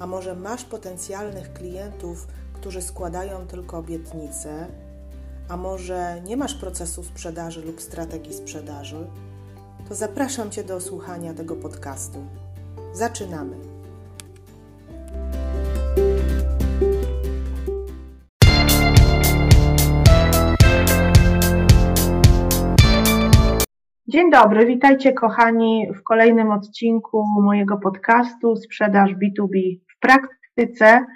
a może masz potencjalnych klientów, którzy składają tylko obietnice, a może nie masz procesu sprzedaży lub strategii sprzedaży, to zapraszam Cię do słuchania tego podcastu. Zaczynamy! Dzień dobry, witajcie kochani w kolejnym odcinku mojego podcastu Sprzedaż B2B w praktyce.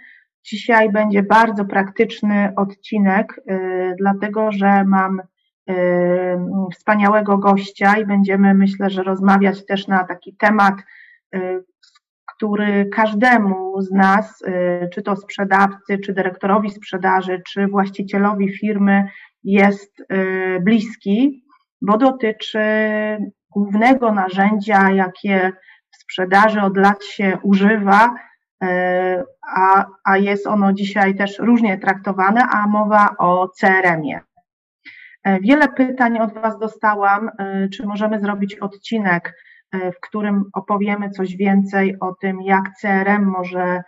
Dzisiaj będzie bardzo praktyczny odcinek, yy, dlatego że mam yy, wspaniałego gościa i będziemy, myślę, że rozmawiać też na taki temat, yy, który każdemu z nas, czy to sprzedawcy, czy dyrektorowi sprzedaży, czy właścicielowi firmy jest bliski bo dotyczy głównego narzędzia, jakie w sprzedaży od lat się używa, a, a jest ono dzisiaj też różnie traktowane, a mowa o CRM-ie. E, wiele pytań od Was dostałam, e, czy możemy zrobić odcinek, w którym opowiemy coś więcej o tym, jak CRM może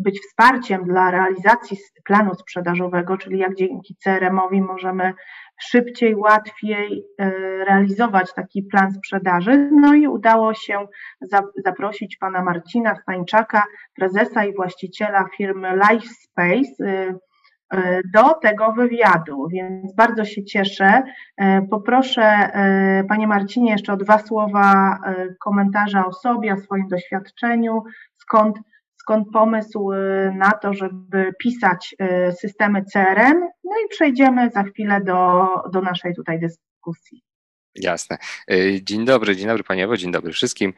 być wsparciem dla realizacji planu sprzedażowego, czyli jak dzięki CRM-owi możemy szybciej, łatwiej e, realizować taki plan sprzedaży. No i udało się zaprosić pana Marcina Stańczaka, prezesa i właściciela firmy LifeSpace e, e, do tego wywiadu, więc bardzo się cieszę. Poproszę Panie Marcinie jeszcze o dwa słowa komentarza o sobie, o swoim doświadczeniu, skąd skąd pomysł y, na to, żeby pisać y, systemy CRM. No i przejdziemy za chwilę do, do naszej tutaj dyskusji. Jasne. Y, dzień dobry, dzień dobry Panie Ewo, dzień dobry wszystkim.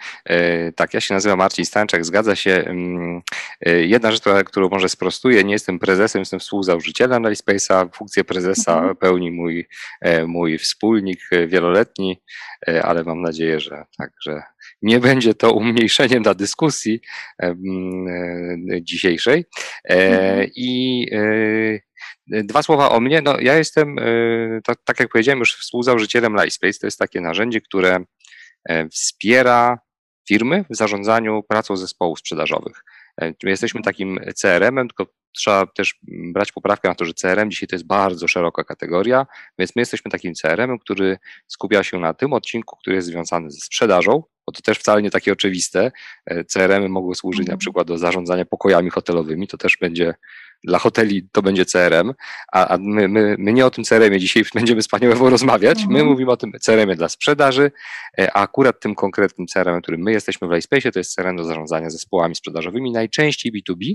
Tak, ja się nazywam Marcin Stanczak, zgadza się. Mm, jedna rzecz, którą może sprostuję, nie jestem prezesem, jestem współzałożycielem Lightspace'a. Funkcję prezesa mhm. pełni mój, e, mój wspólnik wieloletni, e, ale mam nadzieję, że tak, że nie będzie to umniejszeniem dla dyskusji e, dzisiejszej. E, mhm. I e, dwa słowa o mnie. No, ja jestem, tak, tak jak powiedziałem, już współzałożycielem Lightspace. To jest takie narzędzie, które wspiera firmy w zarządzaniu pracą zespołów sprzedażowych. My jesteśmy takim CRM-em, tylko trzeba też brać poprawkę na to, że CRM dzisiaj to jest bardzo szeroka kategoria, więc my jesteśmy takim CRM-em, który skupia się na tym odcinku, który jest związany ze sprzedażą, bo to też wcale nie takie oczywiste. CRM-y mogły służyć na mhm. przykład do zarządzania pokojami hotelowymi, to też będzie dla hoteli to będzie CRM, a, a my, my, my, nie o tym CRM-ie dzisiaj będziemy wspaniałe rozmawiać. My mhm. mówimy o tym CRM-ie dla sprzedaży, e, a akurat tym konkretnym CRM-em, którym my jesteśmy w Lightspace, to jest CRM do zarządzania zespołami sprzedażowymi, najczęściej B2B,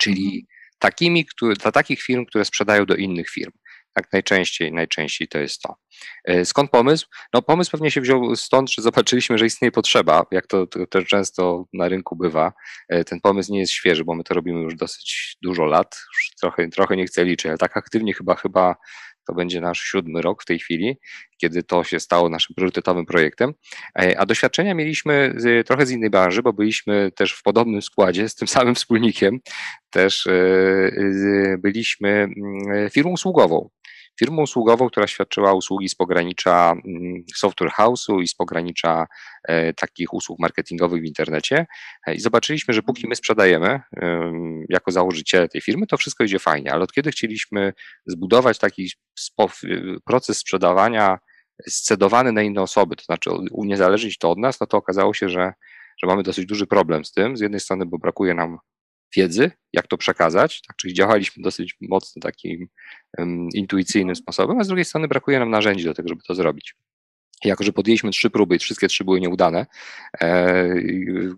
czyli mhm. takimi, dla takich firm, które sprzedają do innych firm. Tak najczęściej, najczęściej to jest to. E, skąd pomysł? No pomysł pewnie się wziął stąd, że zobaczyliśmy, że istnieje potrzeba, jak to, to też często na rynku bywa. E, ten pomysł nie jest świeży, bo my to robimy już dosyć dużo lat, już trochę, trochę nie chcę liczyć, ale tak aktywnie chyba, chyba to będzie nasz siódmy rok w tej chwili, kiedy to się stało naszym priorytetowym projektem. E, a doświadczenia mieliśmy trochę z innej branży, bo byliśmy też w podobnym składzie z tym samym wspólnikiem. Też byliśmy mm, firmą usługową firmą usługową, która świadczyła usługi z pogranicza mm, software house'u i z pogranicza e, takich usług marketingowych w internecie. E, i zobaczyliśmy, że póki my sprzedajemy jako założyciele tej firmy, to wszystko idzie fajnie, ale od kiedy chcieliśmy zbudować taki proces sprzedawania scedowany na inne osoby, to znaczy uniezależnić to od nas, no to okazało się, że, że mamy dosyć duży problem z tym. Z jednej strony, bo brakuje nam wiedzy, jak to przekazać, tak, czyli działaliśmy dosyć mocno takim um, intuicyjnym sposobem, a z drugiej strony brakuje nam narzędzi do tego, żeby to zrobić. Jako, że podjęliśmy trzy próby i wszystkie trzy były nieudane, e,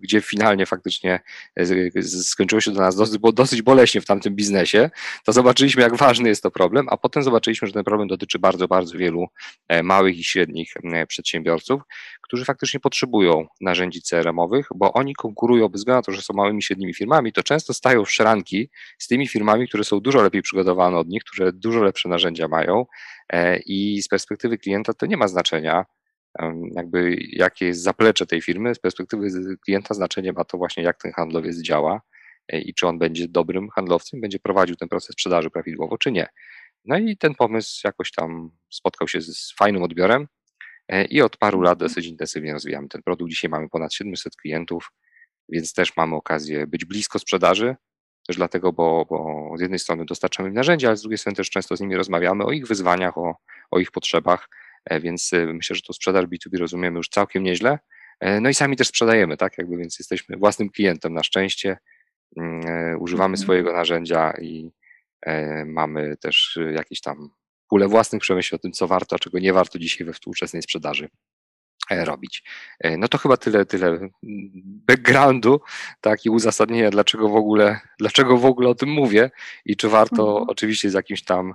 gdzie finalnie faktycznie e, skończyło się dla nas dosyć, dosyć boleśnie w tamtym biznesie, to zobaczyliśmy, jak ważny jest to problem, a potem zobaczyliśmy, że ten problem dotyczy bardzo, bardzo wielu e, małych i średnich przedsiębiorców, którzy faktycznie potrzebują narzędzi CRM-owych, bo oni konkurują bez względu na to, że są małymi, średnimi firmami, to często stają w szranki z tymi firmami, które są dużo lepiej przygotowane od nich, które dużo lepsze narzędzia mają i z perspektywy klienta to nie ma znaczenia, jakby jakie jest zaplecze tej firmy, z perspektywy klienta znaczenie ma to właśnie, jak ten handlowiec działa e, i czy on będzie dobrym handlowcem, będzie prowadził ten proces sprzedaży prawidłowo, czy nie. No i ten pomysł jakoś tam spotkał się z fajnym odbiorem e, i od paru lat dosyć intensywnie rozwijamy ten produkt. Dzisiaj mamy ponad 700 klientów, więc też mamy okazję być blisko sprzedaży, też dlatego, bo, bo z jednej strony dostarczamy im narzędzia, ale z drugiej strony też często z nimi rozmawiamy o ich wyzwaniach, o, o ich potrzebach, więc e, myślę, że tu sprzedaż B2B rozumiemy już całkiem nieźle. No i sami też sprzedajemy, tak? Jakby więc jesteśmy własnym klientem na szczęście, mm, używamy mhm. swojego narzędzia i, E, mamy też e, jakieś tam pulę własnych przemyśleń o tym, co warto, a czego nie warto dzisiaj we współczesnej sprzedaży e, robić. No to chyba tyle, tyle backgroundu, tak, i uzasadnienia, dlaczego w ogóle, dlaczego w ogóle o tym mówię i czy warto, mhm. oczywiście z jakimś tam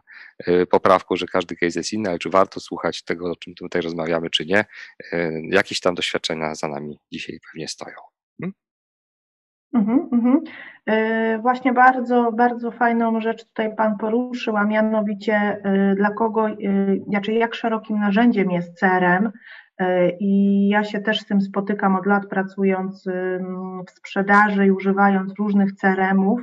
poprawką, że każdy case jest inny, ale czy warto słuchać tego, o czym tutaj rozmawiamy, czy nie. Jakieś tam doświadczenia za nami dzisiaj pewnie stoją. Hmm? Mhm, mhm. E, właśnie bardzo, bardzo fajną rzecz tutaj Pan poruszył, a mianowicie e, dla kogo, e, znaczy jak szerokim narzędziem jest CRM i ja się też z tym spotykam od lat pracując w sprzedaży i używając różnych CRM-ów,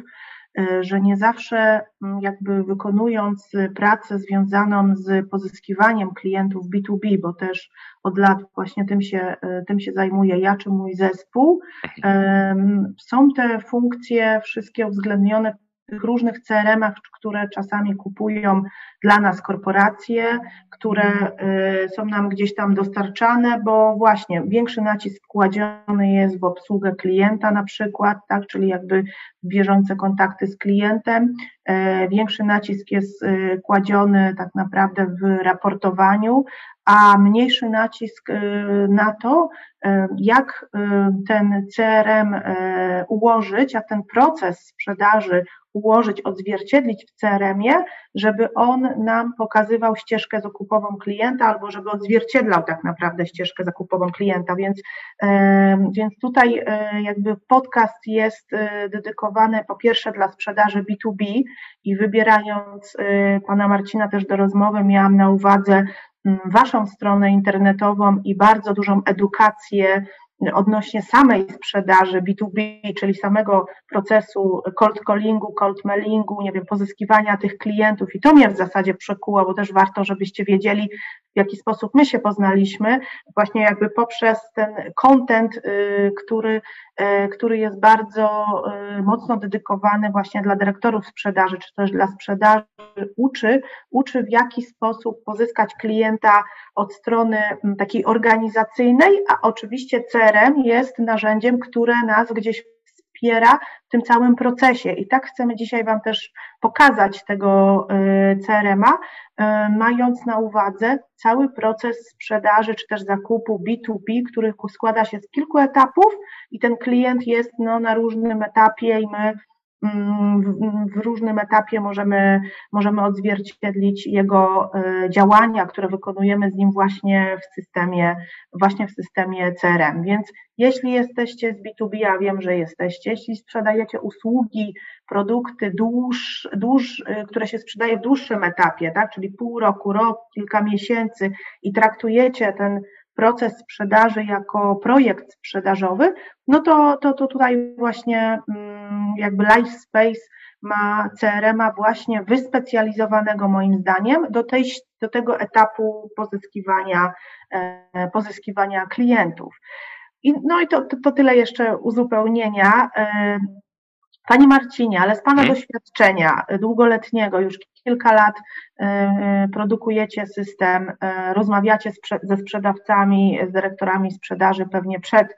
E, że nie zawsze mm, jakby wykonując pracę związaną z pozyskiwaniem klientów B2B, bo też od lat właśnie tym się, e, tym się zajmuję ja czy mój zespół, są te funkcje wszystkie uwzględnione tych różnych CRM-ach, które czasami kupują dla nas korporacje, które y, są nam gdzieś tam dostarczane, bo właśnie większy nacisk kładziony jest w obsługę klienta na przykład, tak, czyli jakby bieżące kontakty z klientem, y, większy nacisk jest y, kładziony tak naprawdę w raportowaniu, a mniejszy nacisk na to, jak ten CRM ułożyć, jak ten proces sprzedaży ułożyć, odzwierciedlić w CRM-ie, żeby on nam pokazywał ścieżkę zakupową klienta albo żeby odzwierciedlał tak naprawdę ścieżkę zakupową klienta, więc, więc tutaj e, jakby podcast jest e, dedykowany po pierwsze dla sprzedaży B2B i wybierając e, pana Marcina też do rozmowy miałam na uwadze Waszą stronę internetową i bardzo dużą edukację odnośnie samej sprzedaży B2B, czyli samego procesu cold callingu, cold mailingu, nie wiem, pozyskiwania tych klientów. I to mnie w zasadzie przekuło, bo też warto, żebyście wiedzieli, w jaki sposób my się poznaliśmy, właśnie jakby poprzez ten content, y, który, który jest bardzo y, mocno dedykowany właśnie dla dyrektorów sprzedaży, czy też dla sprzedaży, uczy, uczy w jaki sposób pozyskać klienta od strony takiej organizacyjnej, a oczywiście CRM jest narzędziem, które nas gdzieś wspiera w tym całym procesie. I tak chcemy dzisiaj Wam też pokazać tego y, CRM-a, y, mając na uwadze cały proces sprzedaży czy też zakupu B2B, który składa się z kilku etapów i ten klient jest no, na różnym etapie i my w, różnym etapie możemy, możemy odzwierciedlić jego e, działania, które wykonujemy z nim właśnie w systemie, właśnie w systemie CRM. Więc jeśli jesteście z B2B, a wiem, że jesteście, jeśli sprzedajecie usługi, produkty, dłuż, dłuż, e, które się sprzedaje w dłuższym etapie, tak, czyli pół roku, rok, kilka miesięcy i traktujecie ten proces sprzedaży jako projekt sprzedażowy, no to, to, to tutaj właśnie mm, jakby Life Space ma CRM-a właśnie wyspecjalizowanego moim zdaniem do, tej, do tego etapu pozyskiwania, e, pozyskiwania klientów. I, no i to, to, to tyle jeszcze uzupełnienia. E, Panie Marcinie, ale z Pana hmm. doświadczenia długoletniego, już kilka lat e, produkujecie system, rozmawiacie ze sprzedawcami, z dyrektorami sprzedaży pewnie przed,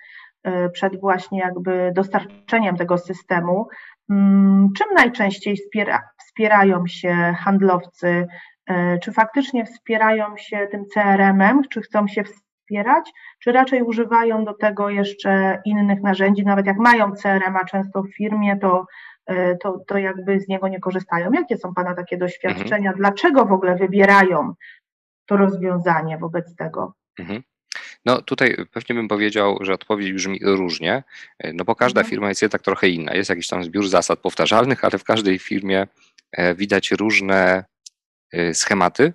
przed właśnie jakby dostarczeniem tego systemu. Mm, czym najczęściej wspiera, wspierają się handlowcy? Czy faktycznie wspierają się tym CRM-em, czy chcą się wspierać, czy raczej używają do tego jeszcze innych narzędzi, nawet jak mają CRM, a często w firmie, to E, to, to jakby z niego nie korzystają. Jakie są Pana takie doświadczenia? Mhm. Dlaczego w ogóle wybierają to rozwiązanie wobec tego? Mhm. No tutaj pewnie bym powiedział, że odpowiedź brzmi różnie, no bo każda mhm. firma jest jednak trochę inna. Jest jakiś tam zbiór zasad powtarzalnych, ale w każdej firmie e, widać różne e, schematy,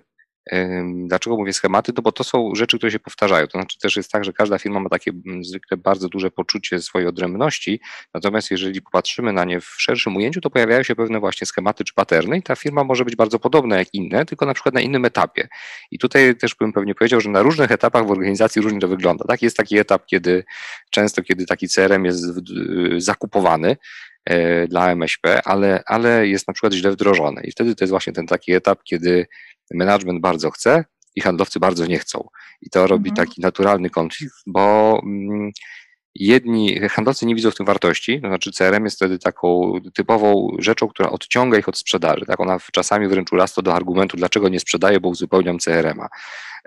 Dlaczego mówię schematy? No bo to są rzeczy, które się powtarzają. To znaczy też jest tak, że każda firma ma takie mm, zwykle bardzo duże poczucie swojej odrębności, natomiast jeżeli popatrzymy na nie w szerszym ujęciu, to pojawiają się pewne właśnie schematy czy paterny i ta firma może być bardzo podobna jak inne, tylko na przykład na innym etapie. I tutaj też bym pewnie powiedział, że na różnych etapach w organizacji różnie to wygląda. Tak? Jest taki etap, kiedy często, kiedy taki CRM jest zakupowany, e, dla MŚP, ale, ale jest na przykład źle wdrożony. I wtedy to jest właśnie ten taki etap, kiedy management bardzo chce i handlowcy bardzo nie chcą. I to robi mhm. taki naturalny konflikt, bo mm, jedni handlowcy nie widzą w tym wartości, to znaczy CRM jest wtedy taką typową rzeczą, która odciąga ich od sprzedaży. Tak? Ona czasami wręcz urasta do argumentu, dlaczego nie sprzedaję, bo uzupełniam CRM-a.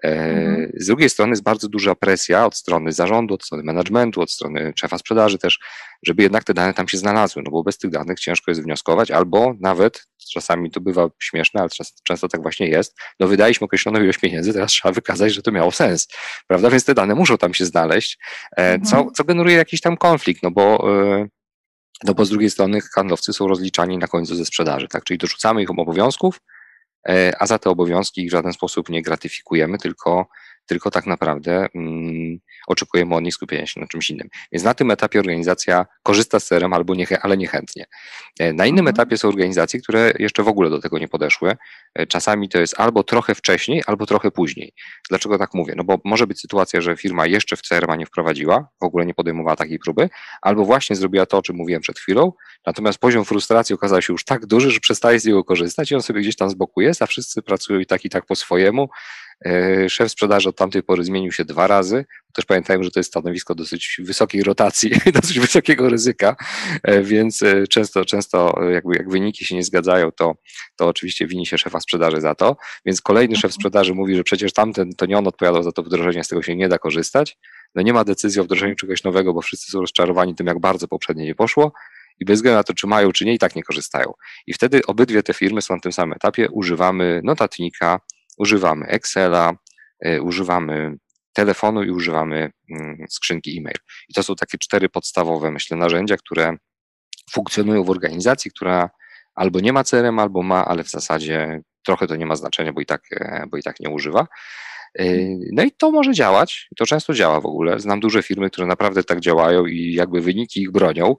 Mhm. Z drugiej strony jest bardzo duża presja od strony zarządu, od strony managementu, od strony szefa sprzedaży też, żeby jednak te dane tam się znalazły, no bo bez tych danych ciężko jest wnioskować, albo nawet, czasami to bywa śmieszne, ale często tak właśnie jest, no wydaliśmy określoną ilość pieniędzy, teraz trzeba wykazać, że to miało sens, prawda, więc te dane muszą tam się znaleźć, e, co, mhm. co generuje jakiś tam konflikt, no bo e, no bo z drugiej strony handlowcy są rozliczani na końcu ze sprzedaży, tak? Czyli dorzucamy ich obowiązków, E, a za te obowiązki ich w żaden sposób nie gratyfikujemy, tylko, tylko tak naprawdę mm, oczekujemy od nich skupienia się na czymś innym. Więc na tym etapie organizacja korzysta z CRM albo nie, ale niechętnie. E, na innym mhm. etapie są organizacje, które jeszcze w ogóle do tego nie podeszły. E, czasami to jest albo trochę wcześniej, albo trochę później. Dlaczego tak mówię? No bo może być sytuacja, że firma jeszcze w CRM nie wprowadziła, w ogóle nie podejmowała takiej próby, albo właśnie zrobiła to, o czym mówiłem przed chwilą, natomiast poziom frustracji okazał się już tak duży, że przestaje z niego korzystać i on sobie gdzieś tam z boku jest, a wszyscy pracują i tak i tak po swojemu szef sprzedaży od tamtej pory zmienił się dwa razy. Też pamiętajmy, że to jest stanowisko dosyć wysokiej rotacji, dosyć wysokiego ryzyka, e, więc e, często, często jakby jak wyniki się nie zgadzają, to, to oczywiście wini się szefa sprzedaży za to. Więc kolejny szef mhm. sprzedaży mówi, że przecież tamten to nie on odpowiadał za to wdrożenie, z tego się nie da korzystać. No nie ma decyzji o wdrożeniu czegoś nowego, bo wszyscy są rozczarowani tym, jak bardzo poprzednie nie poszło i bez względu na to, czy mają, czy nie, i tak nie korzystają. I wtedy obydwie te firmy są na tym samym etapie, używamy notatnika, używamy Excela, y, używamy telefonu i używamy mm, skrzynki e-mail. I to są takie cztery podstawowe, myślę, narzędzia, które funkcjonują w organizacji, która albo nie ma CRM, albo ma, ale w zasadzie trochę to nie ma znaczenia, bo i tak, e, bo i tak nie używa. Yy, no i to może działać, to często działa w ogóle. Znam duże firmy, które naprawdę tak działają i jakby wyniki ich bronią.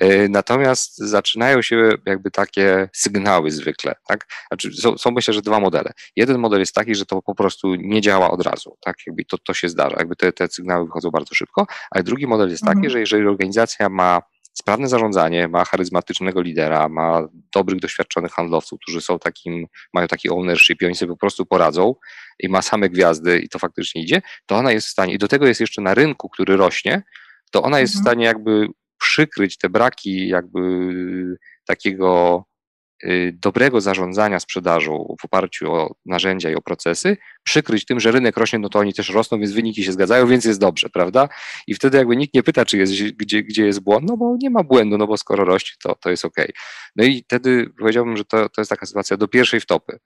Yy, natomiast zaczynają się jakby takie sygnały zwykle, tak? Znaczy są, są myślę, że dwa modele. Jeden model jest taki, że to po prostu nie działa od razu, tak? Jakby to, to się zdarza, jakby te, te sygnały wychodzą bardzo szybko, a drugi model jest taki, mhm. że jeżeli organizacja ma sprawne zarządzanie, ma charyzmatycznego lidera, ma dobrych, doświadczonych handlowców, którzy są takim, mają taki ownership i oni sobie po prostu poradzą i ma same gwiazdy i to faktycznie idzie, to ona jest w stanie, i do tego jest jeszcze na rynku, który rośnie, to ona jest mhm. w stanie jakby przykryć te braki jakby takiego dobrego zarządzania sprzedażą w oparciu o narzędzia i o procesy, przykryć tym, że rynek rośnie, no to oni też rosną, więc wyniki się zgadzają, więc jest dobrze, prawda? I wtedy jakby nikt nie pyta, czy jest, gdzie, gdzie jest błąd, no bo nie ma błędu, no bo skoro rośnie, to, to jest ok. No i wtedy powiedziałbym, że to, to jest taka sytuacja do pierwszej wtopy.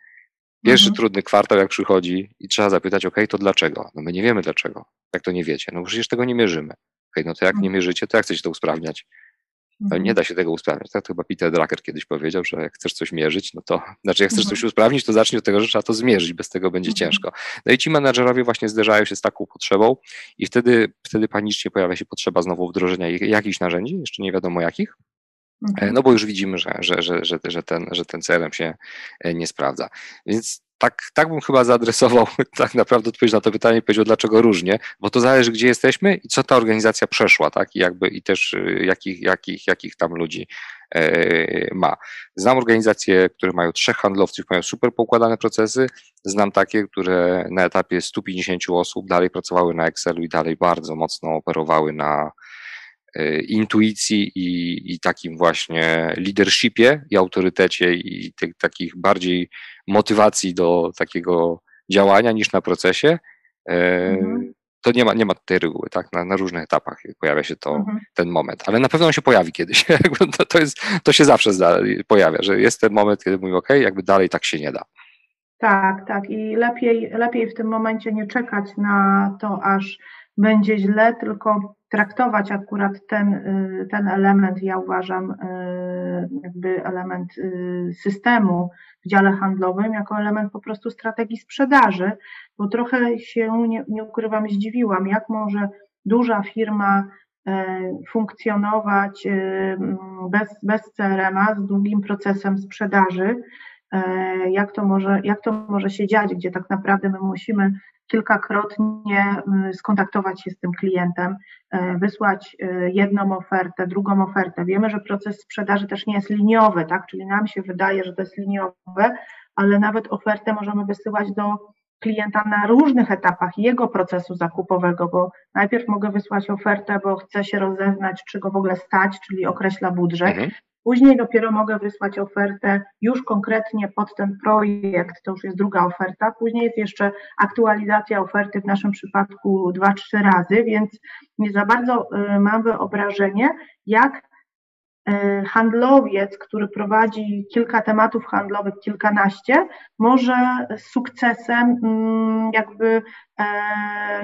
Pierwszy mhm. trudny kwartał, jak przychodzi i trzeba zapytać, ok, to dlaczego? No my nie wiemy dlaczego. Jak to nie wiecie? No przecież tego nie mierzymy. Ok, no to jak nie mhm. mierzycie, to jak chcecie to usprawniać? No, nie da się tego usprawniać. Tak to chyba Peter Drucker kiedyś powiedział, że jak chcesz coś mierzyć, no to znaczy jak chcesz mhm. coś usprawnić, to zacznij od tego, że trzeba to zmierzyć, bez tego będzie mhm. ciężko. No i ci menadżerowie właśnie zderzają się z taką potrzebą i wtedy, wtedy panicznie pojawia się potrzeba znowu wdrożenia jakichś narzędzi, jeszcze nie wiadomo jakich, mhm. no bo już widzimy, że, że, że, że, że, ten, że ten CRM się e, nie sprawdza. Więc tak, tak bym chyba zaadresował tak naprawdę odpowiedź na to pytanie i powiedział, dlaczego różnie, bo to zależy, gdzie jesteśmy i co ta organizacja przeszła, tak, i jakby i też y, jakich, jakich, jakich tam ludzi e, ma. Znam organizacje, które mają trzech handlowców, mają super poukładane procesy, znam takie, które na etapie 150 osób dalej pracowały na Excelu i dalej bardzo mocno operowały na e, intuicji i, i takim właśnie leadershipie i autorytecie i tych takich bardziej motywacji do takiego działania niż na procesie, e, mhm. to nie ma, nie ma tej reguły, tak? Na, na różnych etapach pojawia się to, mhm. ten moment, ale na pewno on się pojawi kiedyś. to, to, jest, to się zawsze zda, pojawia, że jest ten moment, kiedy mówię, ok, jakby dalej tak się nie da. Tak, tak. I lepiej, lepiej w tym momencie nie czekać na to, aż będzie źle, tylko traktować akurat ten, y, ten element, ja uważam, y, jakby element y, systemu w dziale handlowym, jako element po prostu strategii sprzedaży, bo trochę się, nie, nie ukrywam, zdziwiłam, jak może duża firma funkcjonować bez, bez CRM-a, z długim procesem sprzedaży, jak to, może, jak to może się dziać, gdzie tak naprawdę my musimy kilkakrotnie y, skontaktować się z tym klientem, y, wysłać y, jedną ofertę, drugą ofertę. Wiemy, że proces sprzedaży też nie jest liniowy, tak? Czyli nam się wydaje, że to jest liniowe, ale nawet ofertę możemy wysyłać do klienta na różnych etapach jego procesu zakupowego, bo najpierw mogę wysłać ofertę, bo chcę się rozeznać, czy go w ogóle stać, czyli określa budżet. Mhm. Później dopiero mogę wysłać ofertę już konkretnie pod ten projekt, to już jest druga oferta. Później jest jeszcze aktualizacja oferty, w naszym przypadku dwa, trzy razy, więc nie za bardzo y, mam wyobrażenie, jak handlowiec, który prowadzi kilka tematów handlowych, kilkanaście, może z sukcesem mm, jakby, e,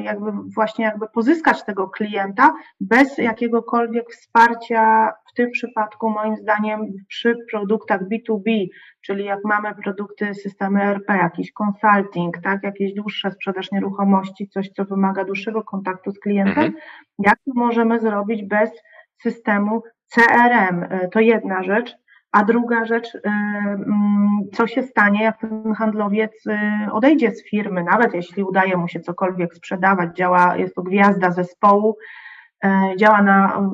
jakby właśnie jakby pozyskać tego klienta bez jakiegokolwiek wsparcia, w tym przypadku moim zdaniem przy produktach B2B, czyli jak mamy produkty systemy ERP, jakiś consulting, tak, jakieś dłuższa sprzedaż nieruchomości, coś, co wymaga dłuższego kontaktu z klientem, mhm. jak to możemy zrobić bez systemu CRM e, to jedna rzecz, a druga rzecz, e, mm, co się stanie, jak ten handlowiec e, odejdzie z firmy, nawet jeśli udaje mu się cokolwiek sprzedawać, działa, jest to gwiazda zespołu, działa na,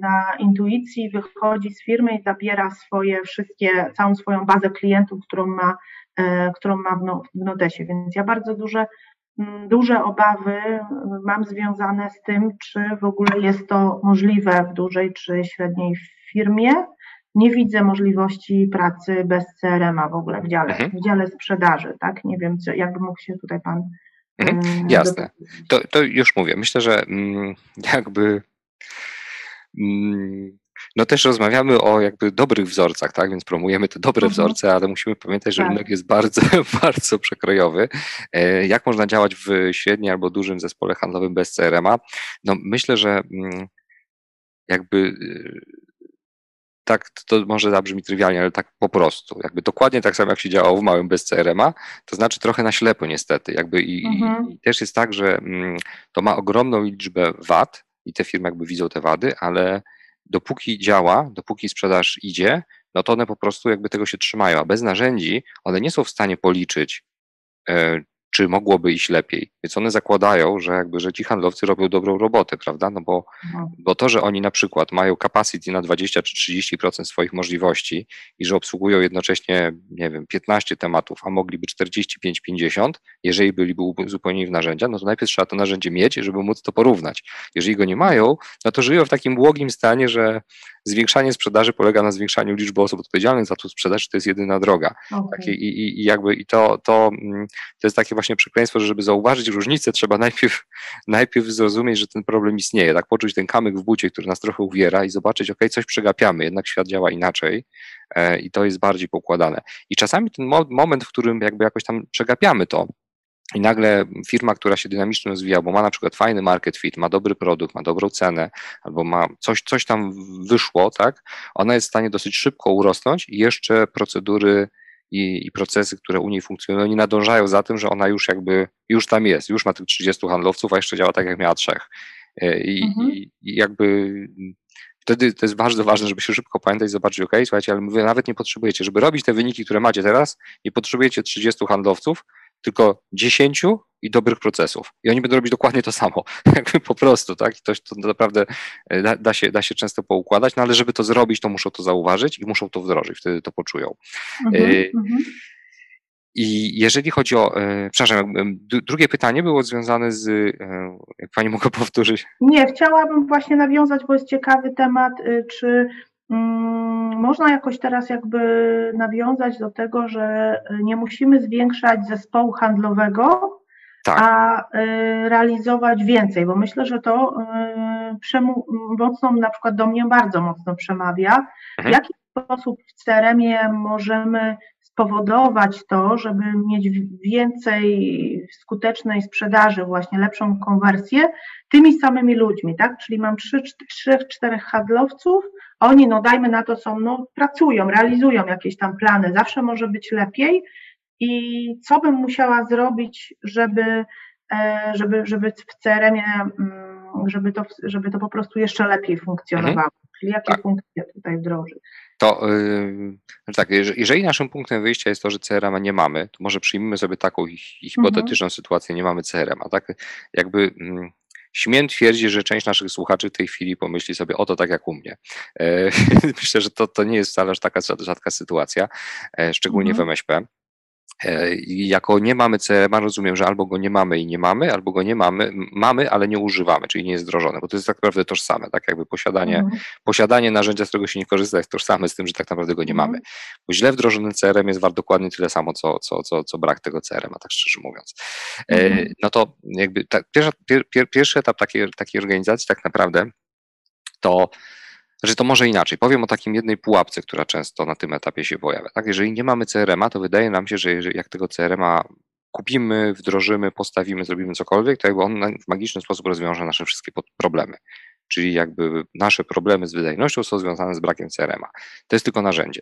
na intuicji, wychodzi z firmy i zabiera swoje wszystkie, całą swoją bazę klientów, którą ma, którą ma w, no, w Nodesie. Więc ja bardzo duże duże obawy mam związane z tym, czy w ogóle jest to możliwe w dużej czy średniej firmie. Nie widzę możliwości pracy bez CRM-a w ogóle w dziale, mhm. w dziale sprzedaży, tak? Nie wiem, co, jakby mógł się tutaj Pan. Mhm. E, Jasne. To, to już mówię. Myślę, że mm, jakby mm, no też rozmawiamy o jakby dobrych wzorcach, tak? Więc promujemy te dobre mhm. wzorce, ale musimy pamiętać, że tak. rynek jest bardzo, bardzo przekrojowy. E, jak można działać w średnim albo dużym zespole handlowym bez CRM-a? No myślę, że mm, jakby y, tak, to może zabrzmi trywialnie, ale tak po prostu. Jakby dokładnie tak samo jak się działało w małym bez CRM-a, to znaczy trochę na ślepo niestety. Jakby i, mhm. i też jest tak, że mm, to ma ogromną liczbę wad i te firmy jakby widzą te wady, ale dopóki działa, dopóki sprzedaż idzie, no to one po prostu jakby tego się trzymają, a bez narzędzi one nie są w stanie policzyć, e, czy mogłoby iść lepiej. Więc one zakładają, że jakby, że ci handlowcy robią dobrą robotę, prawda? No bo, no. bo to, że oni na przykład mają capacity na 20 czy 30% swoich możliwości i że obsługują jednocześnie, nie wiem, 15 tematów, a mogliby 45-50, jeżeli byliby zupełnie w narzędzia, no to najpierw trzeba to narzędzie mieć, żeby móc to porównać. Jeżeli go nie mają, no to żyją w takim błogim stanie, że zwiększanie sprzedaży polega na zwiększaniu liczby osób odpowiedzialnych za tą sprzedaż, to jest jedyna droga. Okay. Takie, i, i, jakby i to, to, mm, to jest takie właśnie przekleństwo, że żeby zauważyć różnicę, trzeba najpierw, najpierw zrozumieć, że ten problem istnieje, tak poczuć ten kamyk w bucie, który nas trochę uwiera i zobaczyć, ok, coś przegapiamy, jednak świat działa inaczej e, i to jest bardziej pokładane. I czasami ten mo moment, w którym jakby jakoś tam przegapiamy to, i nagle firma, która się dynamicznie rozwija, bo ma na przykład fajny market fit, ma dobry produkt, ma dobrą cenę, albo ma coś, coś tam wyszło, tak, ona jest w stanie dosyć szybko urosnąć i jeszcze procedury i, i, procesy, które u niej funkcjonują, nie nadążają za tym, że ona już jakby, już tam jest, już ma tych 30 handlowców, a jeszcze działa tak, jak miała trzech. E, I, mhm. i, i jakby wtedy to jest bardzo ważne, żeby się szybko pamiętać i zobaczyć, ok, słuchajcie, ale mówię, nawet nie potrzebujecie, żeby robić te wyniki, które macie teraz, nie potrzebujecie 30 handlowców, tylko 10 i dobrych procesów. I oni będą robić dokładnie to samo, jakby po prostu, tak? I to, to naprawdę e, da, da, się, da się często poukładać, no ale żeby to zrobić, to muszą to zauważyć i muszą to wdrożyć, wtedy to poczują. Mhm, mhm. I jeżeli chodzi o, e, przepraszam, drugie pytanie było związane z, jak Pani mogła powtórzyć? Nie, chciałabym właśnie nawiązać, bo jest ciekawy temat, y, czy Mm, można jakoś teraz jakby nawiązać do tego, że nie musimy zwiększać zespołu handlowego, tak. a y, realizować więcej, bo myślę, że to y, mocno na przykład do mnie bardzo mocno przemawia. Mhm. W jaki sposób w CRM-ie możemy spowodować to, żeby mieć więcej skutecznej sprzedaży, właśnie lepszą konwersję tymi samymi ludźmi, tak? Czyli mam trzech, czterech handlowców, oni, no dajmy na to, są, no pracują, realizują jakieś tam plany, zawsze może być lepiej i co bym musiała zrobić, żeby, e, żeby, żeby w CRM-ie, mm, żeby to, żeby to po prostu jeszcze lepiej funkcjonowało. Mhm. Czyli jakie tak. funkcje tutaj wdrożyć? To yy, tak, jeżeli naszym punktem wyjścia jest to, że CRM nie mamy, to może przyjmijmy sobie taką hipotetyczną mhm. sytuację, nie mamy CRM, a tak jakby mm, śmiem twierdzić, że część naszych słuchaczy w tej chwili pomyśli sobie o to tak jak u mnie. E, myślę, że to, to nie jest wcale taka rzadka sytuacja, e, szczególnie mhm. w MŚP. E, jako nie mamy CRM, rozumiem, że albo go nie mamy i nie mamy, albo go nie mamy, mamy, ale nie używamy, czyli nie jest wdrożone, bo to jest tak naprawdę tożsame, tak jakby posiadanie, mhm. posiadanie narzędzia, z którego się nie korzysta, jest tożsame z tym, że tak naprawdę go nie mhm. mamy. Bo źle wdrożony CRM jest wart dokładnie tyle samo, co, co, co, co brak tego CRM, a tak szczerze mówiąc. E, mhm. No to jakby ta, pierwsza, pier, pierwszy etap takiej, takiej organizacji tak naprawdę to że to może inaczej. Powiem o takim jednej pułapce, która często na tym etapie się pojawia. Tak? Jeżeli nie mamy CRM-a, to wydaje nam się, że jak tego CRM-a kupimy, wdrożymy, postawimy, zrobimy cokolwiek, to jakby on w magiczny sposób rozwiąże nasze wszystkie problemy. Czyli jakby nasze problemy z wydajnością są związane z brakiem CRM-a. To jest tylko narzędzie.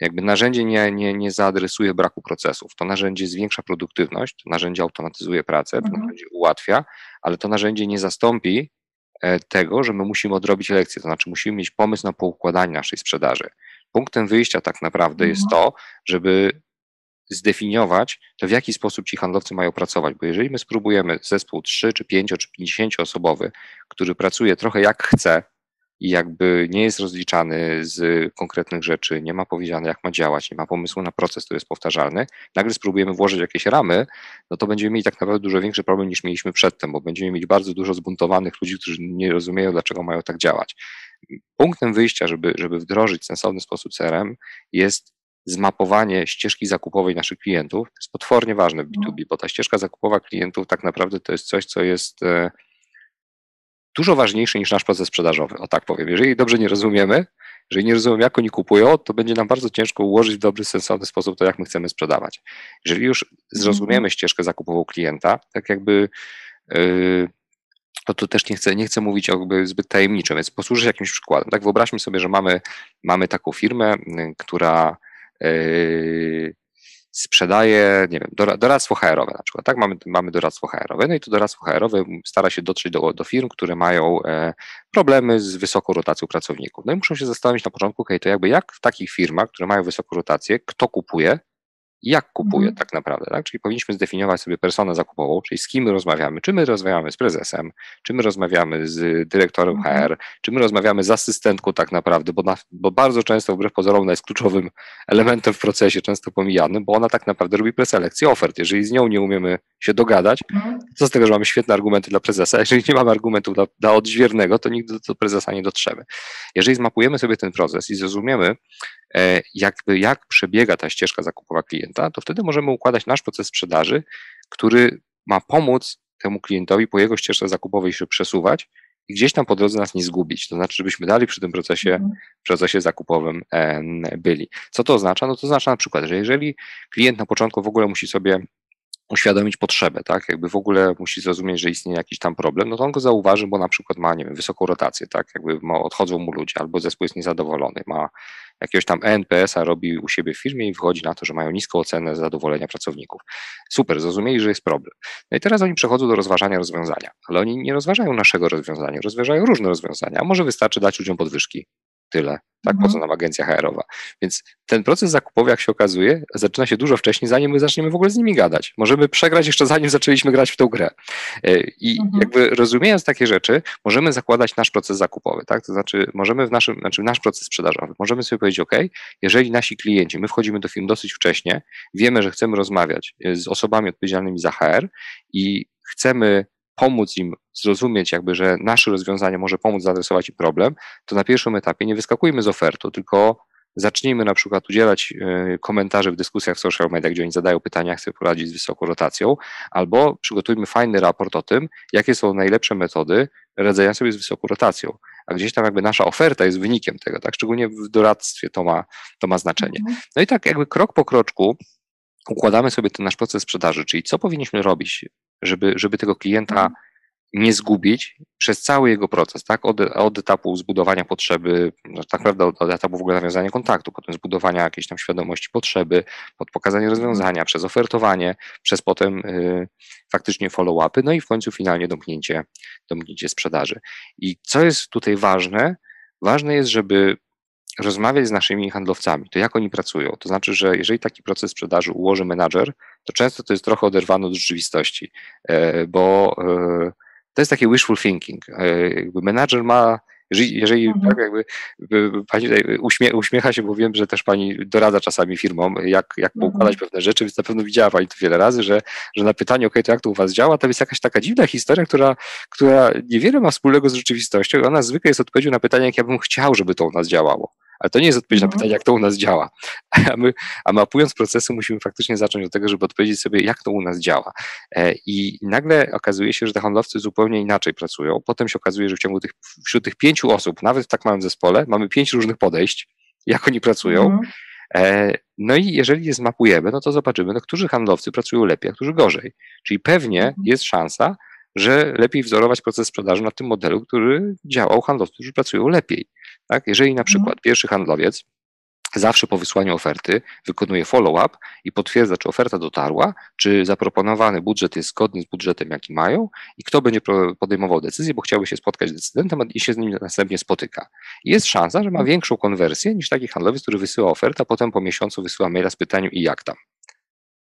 Jakby narzędzie nie, nie, nie zaadresuje braku procesów. To narzędzie zwiększa produktywność, to narzędzie automatyzuje pracę, to mhm. narzędzie ułatwia, ale to narzędzie nie zastąpi tego, że my musimy odrobić lekcję, to znaczy musimy mieć pomysł na poukładanie naszej sprzedaży. Punktem wyjścia tak naprawdę jest mhm. to, żeby zdefiniować to, w jaki sposób ci handlowcy mają pracować, bo jeżeli my spróbujemy zespół 3, czy 5, czy 50 osobowy, który pracuje trochę jak chce, i jakby nie jest rozliczany z konkretnych rzeczy, nie ma powiedziane, jak ma działać, nie ma pomysłu na proces, który jest powtarzalny, nagle spróbujemy włożyć jakieś ramy, no to będziemy mieli tak naprawdę dużo większy problem niż mieliśmy przedtem, bo będziemy mieli bardzo dużo zbuntowanych ludzi, którzy nie rozumieją, dlaczego mają tak działać. Punktem wyjścia, żeby, żeby wdrożyć w sensowny sposób CRM, jest zmapowanie ścieżki zakupowej naszych klientów. To jest potwornie ważne w B2B, bo ta ścieżka zakupowa klientów tak naprawdę to jest coś, co jest e, dużo ważniejszy niż nasz proces sprzedażowy, o tak powiem. Jeżeli dobrze nie rozumiemy, jeżeli nie rozumiemy, jak oni kupują, to będzie nam bardzo ciężko ułożyć w dobry, sensowny sposób to, jak my chcemy sprzedawać. Jeżeli już zrozumiemy mhm. ścieżkę zakupową klienta, tak jakby yy, to tu też nie chcę, nie chcę mówić jakby zbyt tajemniczo, więc posłużę jakimś przykładem. Tak, wyobraźmy sobie, że mamy, mamy taką firmę, która yy, sprzedaje, nie wiem, doradztwo HR-owe na przykład, tak? Mamy, mamy doradztwo HR-owe, no i to doradztwo HR-owe stara się dotrzeć do, do firm, które mają e, problemy z wysoką rotacją pracowników. No i muszą się zastanowić na początku, ok, to jakby jak w takich firmach, które mają wysoką rotację, kto kupuje, jak kupuje mhm. tak naprawdę, tak? Czyli powinniśmy zdefiniować sobie personę zakupową, czyli z kim my rozmawiamy, czy my rozmawiamy z prezesem, czy my rozmawiamy z dyrektorem mhm. HR, czy my rozmawiamy z asystentką tak naprawdę, bo, na, bo bardzo często wbrew pozorom ona jest kluczowym elementem w procesie, często pomijanym, bo ona tak naprawdę robi preselekcję ofert. Jeżeli z nią nie umiemy się dogadać, mhm. co z tego, że mamy świetne argumenty dla prezesa, jeżeli nie mamy argumentów dla, dla odźwiernego, to nigdy do, do prezesa nie dotrzemy. Jeżeli zmapujemy sobie ten proces i zrozumiemy, E, jakby jak przebiega ta ścieżka zakupowa klienta, to wtedy możemy układać nasz proces sprzedaży, który ma pomóc temu klientowi po jego ścieżce zakupowej się przesuwać i gdzieś tam po drodze nas nie zgubić. To znaczy, żebyśmy dalej przy tym procesie, mhm. procesie zakupowym byli. Co to oznacza? No to oznacza na przykład, że jeżeli klient na początku w ogóle musi sobie uświadomić potrzebę, tak? Jakby w ogóle musi zrozumieć, że istnieje jakiś tam problem, no to on go zauważy, bo na przykład ma, nie wiem, wysoką rotację, tak? Jakby odchodzą mu ludzie, albo zespół jest niezadowolony, ma jakiegoś tam ENPS-a robi u siebie w firmie i wychodzi na to, że mają niską ocenę zadowolenia pracowników. Super, zrozumieli, że jest problem. No i teraz oni przechodzą do rozważania rozwiązania, ale oni nie rozważają naszego rozwiązania, rozważają różne rozwiązania. A może wystarczy dać ludziom podwyżki tyle. Tak, po co mhm. nam agencja HR-owa. Więc ten proces zakupowy, jak się okazuje, zaczyna się dużo wcześniej, zanim my zaczniemy w ogóle z nimi gadać. Możemy przegrać jeszcze zanim zaczęliśmy grać w tę grę. E, I mhm. jakby rozumiejąc takie rzeczy, możemy zakładać nasz proces zakupowy, tak? To znaczy, możemy w naszym, znaczy nasz proces sprzedażowy, możemy sobie powiedzieć, OK, jeżeli nasi klienci, my wchodzimy do firm dosyć wcześnie, wiemy, że chcemy rozmawiać z osobami odpowiedzialnymi za HR i chcemy pomóc im zrozumieć, jakby, że nasze rozwiązanie może pomóc zaadresować im problem, to na pierwszym etapie nie wyskakujmy z ofertą, tylko zacznijmy na przykład udzielać e, komentarzy w dyskusjach w social media, gdzie oni zadają pytania, jak sobie poradzić z wysoką rotacją, albo przygotujmy fajny raport o tym, jakie są najlepsze metody radzenia sobie z wysoką rotacją. a gdzieś tam jakby nasza oferta jest wynikiem tego, tak? Szczególnie w doradztwie to ma, to ma znaczenie. Mhm. No i tak jakby krok po kroczku układamy sobie ten nasz proces sprzedaży, czyli co powinniśmy robić, żeby, żeby tego klienta mhm nie zgubić przez cały jego proces, tak? Od, od etapu zbudowania potrzeby, no, tak naprawdę od, od, etapu w ogóle nawiązania kontaktu, potem zbudowania jakiejś tam świadomości potrzeby, pod pokazanie rozwiązania, przez ofertowanie, przez potem y, faktycznie follow-upy, no i w końcu finalnie domknięcie, domknięcie sprzedaży. I co jest tutaj ważne? Ważne jest, żeby rozmawiać z naszymi handlowcami, to jak oni pracują. To znaczy, że jeżeli taki proces sprzedaży ułoży menadżer, to często to jest trochę oderwane od rzeczywistości, e, bo e, to jest takie wishful thinking. E, jakby menadżer ma, jeżeli, jeżeli mhm. tak jakby pani uśmie, uśmiecha się, bo wiem, że też pani doradza czasami firmom, jak, jak mhm. poukładać pewne rzeczy, więc na pewno widziała pani to wiele razy, że, że na pytanie, ok, to jak to u was działa, to jest jakaś taka dziwna historia, która, która niewiele ma wspólnego z rzeczywistością i ona zwykle jest odpowiedzią na pytanie, jak ja bym chciał, żeby to u nas działało. Ale to nie jest odpowiedź na mhm. pytanie, jak to u nas działa. A my, a mapując procesy, musimy faktycznie zacząć od tego, żeby odpowiedzieć sobie, jak to u nas działa. E, I nagle okazuje się, że te handlowcy zupełnie inaczej pracują. Potem się okazuje, że w ciągu tych, wśród tych pięciu osób, nawet w tak małym zespole, mamy pięć różnych podejść, jak oni pracują. Mhm. E, no i jeżeli je zmapujemy, no to zobaczymy, no, którzy handlowcy pracują lepiej, a którzy gorzej. Czyli pewnie mhm. jest szansa, że lepiej wzorować proces sprzedaży na tym modelu, który działał handlowców, którzy pracują lepiej. Tak? Jeżeli na mhm. przykład pierwszy handlowiec zawsze po wysłaniu oferty wykonuje follow-up i potwierdza, czy oferta dotarła, czy zaproponowany budżet jest zgodny z budżetem, jaki mają i kto będzie podejmował decyzję, bo chciałby się spotkać z decydentem i się z nim następnie spotyka. I jest szansa, że ma mhm. większą konwersję niż taki handlowiec, który wysyła ofertę, a potem po miesiącu wysyła maila z pytaniem i jak tam.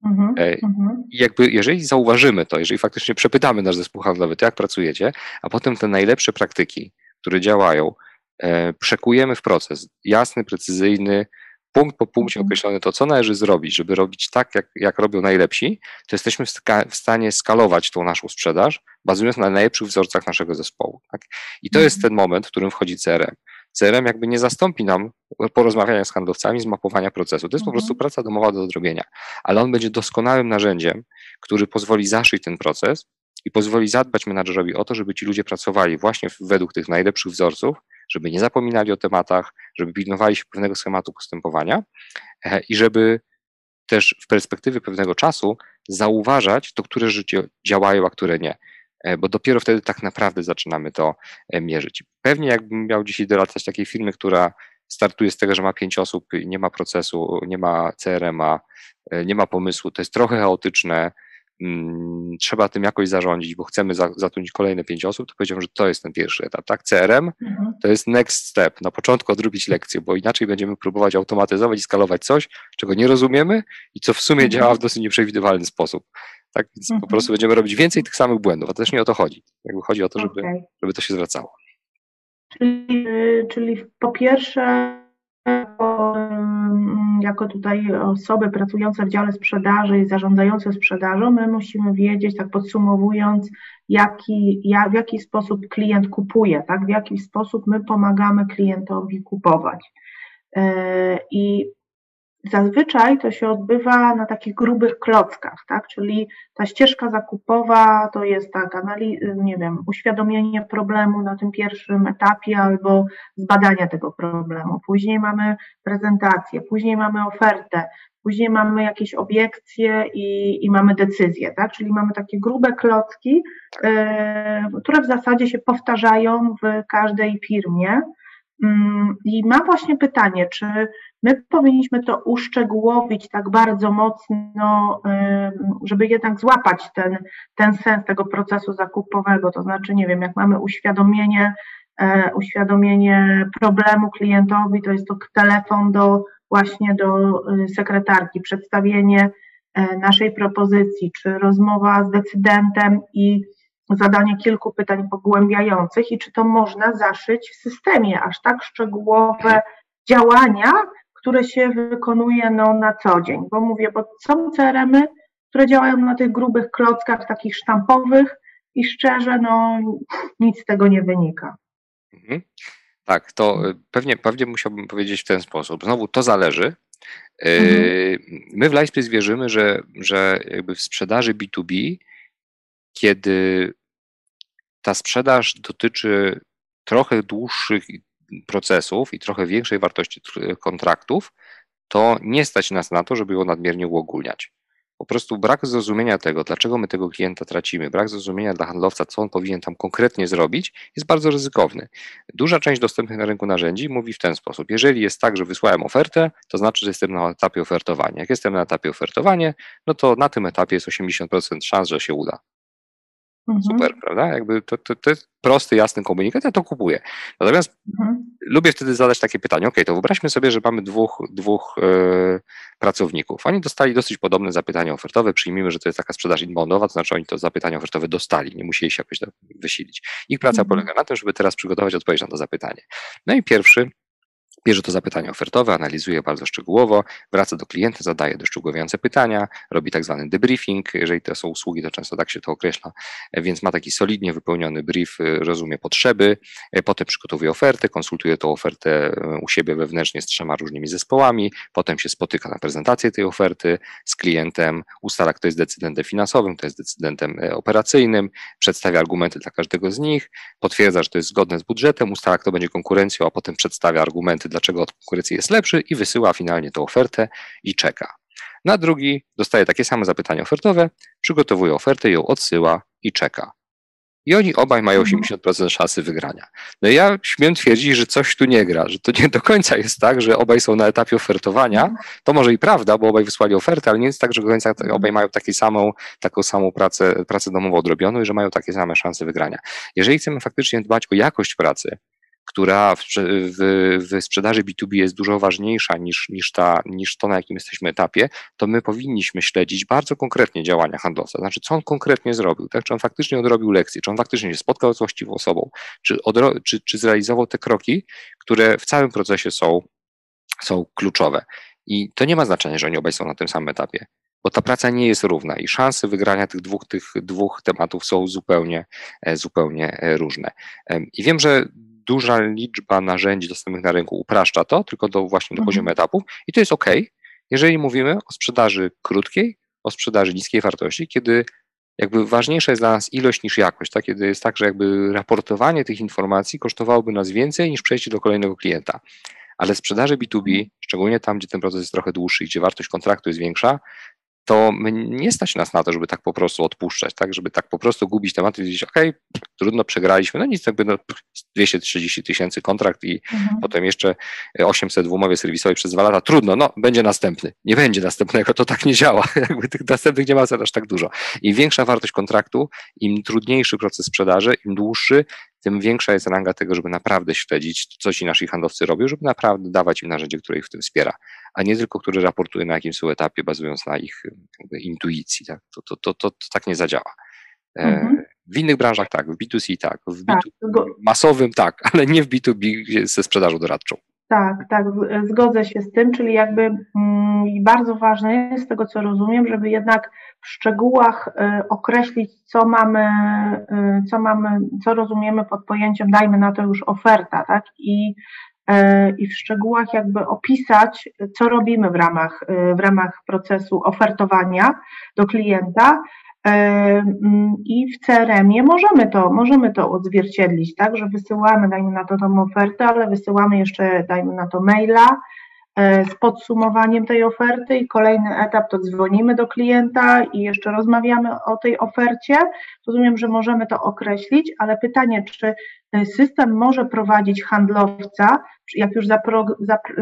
Mhm, e, mhm. I jakby, jeżeli zauważymy to, jeżeli faktycznie przepytamy nasz zespół handlowy, to jak pracujecie, a potem te najlepsze praktyki, które działają, e, przekujemy w proces jasny, precyzyjny, punkt po punkcie mhm. określony to, co należy zrobić, żeby robić tak, jak, jak robią najlepsi, to jesteśmy w, w stanie skalować tą naszą sprzedaż, bazując na najlepszych wzorcach naszego zespołu. Tak? I to jest ten moment, w którym wchodzi CRM. CRM jakby nie zastąpi nam porozmawiania z handlowcami, zmapowania procesu. To jest po mhm. prostu praca domowa do zrobienia, ale on będzie doskonałym narzędziem, który pozwoli zaszyć ten proces i pozwoli zadbać menadżerowi o to, żeby ci ludzie pracowali właśnie według tych najlepszych wzorców, żeby nie zapominali o tematach, żeby pilnowali się pewnego schematu postępowania e, i żeby też w perspektywie pewnego czasu zauważać to, które życie działają, a które nie. E, bo dopiero wtedy tak naprawdę zaczynamy to e, mierzyć. Pewnie jakbym miał dzisiaj doradzać takiej firmy, która startuje z tego, że ma pięć osób, nie ma procesu, nie ma CRM-a, e, nie ma pomysłu, to jest trochę chaotyczne, mm, trzeba tym jakoś zarządzić, bo chcemy zatrudnić kolejne pięć osób, to powiedziałem, że to jest ten pierwszy etap, tak? CRM mhm. to jest next step, na początku odrobić lekcję, bo inaczej będziemy próbować automatyzować i skalować coś, czego nie rozumiemy i co w sumie mhm. działa w dosyć nieprzewidywalny sposób. Tak więc mhm. po prostu będziemy robić więcej tych samych błędów, a też nie o to chodzi. Jakby chodzi o to, żeby, okay. żeby to się zwracało. Czyli, czyli po pierwsze, jako tutaj osoby pracujące w dziale sprzedaży i zarządzające sprzedażą, my musimy wiedzieć, tak podsumowując, jaki, jak, w jaki sposób klient kupuje, tak, w jaki sposób my pomagamy klientowi kupować. E, I Zazwyczaj to się odbywa na takich grubych klockach, tak? Czyli ta ścieżka zakupowa to jest tak, nie wiem, uświadomienie problemu na tym pierwszym etapie albo zbadania tego problemu. Później mamy prezentację, później mamy ofertę, później mamy jakieś obiekcje i, i mamy decyzję, tak? Czyli mamy takie grube klocki, yy, które w zasadzie się powtarzają w każdej firmie. Mm, I mam właśnie pytanie, czy my powinniśmy to uszczegółowić tak bardzo mocno, żeby jednak złapać ten, ten sens tego procesu zakupowego. To znaczy, nie wiem, jak mamy uświadomienie, e, uświadomienie problemu klientowi, to jest to telefon do właśnie do y, sekretarki, przedstawienie e, naszej propozycji, czy rozmowa z decydentem i zadanie kilku pytań pogłębiających i czy to można zaszyć w systemie, aż tak szczegółowe działania, które się wykonuje no, na co dzień. Bo mówię, bo są CRM-y, które działają na tych grubych klockach, takich sztampowych i szczerze, no nic z tego nie wynika. Mhm. Tak, to y, pewnie, pewnie musiałbym powiedzieć w ten sposób. Znowu to zależy. Y, mhm. My w Lightspace wierzymy, że, że jakby w sprzedaży B2B, kiedy ta sprzedaż dotyczy trochę dłuższych procesów i trochę większej wartości kontraktów, to nie stać nas na to, żeby ją nadmiernie uogólniać. Po prostu brak zrozumienia tego, dlaczego my tego klienta tracimy, brak zrozumienia dla handlowca, co on powinien tam konkretnie zrobić, jest bardzo ryzykowny. Duża część dostępnych na rynku narzędzi mówi w ten sposób: jeżeli jest tak, że wysłałem ofertę, to znaczy, że jestem na etapie ofertowania. Jak jestem na etapie ofertowania, no to na tym etapie jest 80% szans, że się uda. Mhm. Super, prawda? Jakby to, to, to jest prosty, jasny komunikat, ja to kupuję. Natomiast mhm. lubię wtedy zadać takie pytanie, ok, to wyobraźmy sobie, że mamy dwóch, dwóch yy, pracowników. Oni dostali dosyć podobne zapytanie ofertowe, przyjmijmy, że to jest taka sprzedaż inboundowa, to znaczy oni to zapytanie ofertowe dostali, nie musieli się jakoś wysilić. Ich praca mhm. polega na tym, żeby teraz przygotować odpowiedź na to zapytanie. No i pierwszy Bierze to zapytanie ofertowe, analizuje bardzo szczegółowo, wraca do klienta, zadaje doszczegółowiające pytania, robi tak zwany debriefing, jeżeli to są usługi, to często tak się to określa, więc ma taki solidnie wypełniony brief, rozumie potrzeby, potem przygotowuje ofertę, konsultuje tą ofertę u siebie wewnętrznie z trzema różnymi zespołami, potem się spotyka na prezentację tej oferty z klientem, ustala, kto jest decydentem finansowym, kto jest decydentem operacyjnym, przedstawia argumenty dla każdego z nich, potwierdza, że to jest zgodne z budżetem, ustala, kto będzie konkurencją, a potem przedstawia argumenty dlaczego od konkurencji jest lepszy i wysyła finalnie tą ofertę i czeka. Na drugi dostaje takie same zapytanie ofertowe, przygotowuje ofertę, ją odsyła i czeka. I oni obaj mają 80% mhm. szansy wygrania. No i ja śmiem twierdzić, że coś tu nie gra, że to nie do końca jest tak, że obaj są na etapie ofertowania. To może i prawda, bo obaj wysłali ofertę, ale nie jest tak, że do końca obaj mają taką samą, taką samą pracę, pracę domową odrobioną i że mają takie same szanse wygrania. Jeżeli chcemy faktycznie dbać o jakość pracy, która w, w, w, sprzedaży B2B jest dużo ważniejsza niż, niż, ta, niż to, na jakim jesteśmy etapie, to my powinniśmy śledzić bardzo konkretnie działania handlowca. Znaczy, co on konkretnie zrobił, tak? Czy on faktycznie odrobił lekcję, czy on faktycznie się spotkał z właściwą osobą, czy, odro, czy, czy zrealizował te kroki, które w całym procesie są, są kluczowe. I to nie ma znaczenia, że oni obaj są na tym samym etapie bo ta praca nie jest równa i szanse wygrania tych dwóch, tych dwóch tematów są zupełnie, e, zupełnie e, różne. I wiem, że duża liczba narzędzi dostępnych na rynku upraszcza to, tylko do właśnie do mhm. poziomu etapów i to jest ok, jeżeli mówimy o sprzedaży krótkiej, o sprzedaży niskiej wartości, kiedy jakby ważniejsza jest dla nas ilość niż jakość, tak? kiedy jest tak, że jakby raportowanie tych informacji kosztowałoby nas więcej niż przejście do kolejnego klienta. Ale sprzedaży B2B, mhm. szczególnie tam, gdzie ten proces jest trochę dłuższy, gdzie wartość kontraktu jest większa, to nie stać nas na to, żeby tak po prostu odpuszczać, tak, żeby tak po prostu gubić tematy i powiedzieć, ok, trudno, przegraliśmy, no nic, jakby no, 230 tysięcy kontrakt i mhm. potem jeszcze 800 w umowie serwisowej przez dwa lata, trudno, no, będzie następny. Nie będzie następnego, to tak nie działa, jakby tych następnych nie ma aż tak dużo. Im większa wartość kontraktu, im trudniejszy proces sprzedaży, im dłuższy, tym większa jest ranga tego, żeby naprawdę śledzić, co ci nasi handlowcy robią, żeby naprawdę dawać im narzędzie, które ich w tym wspiera, a nie tylko, które raportuje na jakimś są etapie, bazując na ich intuicji. Tak? To, to, to, to, to tak nie zadziała. E, mhm. W innych branżach tak, w B2C tak, w tak, B2, masowym tak, ale nie w B2B ze sprzedażą doradczą. Tak, tak, zgodzę się z tym, czyli jakby mm, bardzo ważne jest z tego, co rozumiem, żeby jednak w szczegółach y, określić, co mamy, y, co mamy, co rozumiemy pod pojęciem, dajmy na to już oferta, tak, i, y, i w szczegółach jakby opisać, co robimy w ramach, w ramach procesu ofertowania do klienta, Mm, I w CRM-ie możemy to, możemy to odzwierciedlić, tak, że wysyłamy, dajmy na to tą ofertę, ale wysyłamy jeszcze, dajmy na to maila z podsumowaniem tej oferty i kolejny etap to dzwonimy do klienta i jeszcze rozmawiamy o tej ofercie. Rozumiem, że możemy to określić, ale pytanie, czy system może prowadzić handlowca, jak już zapro,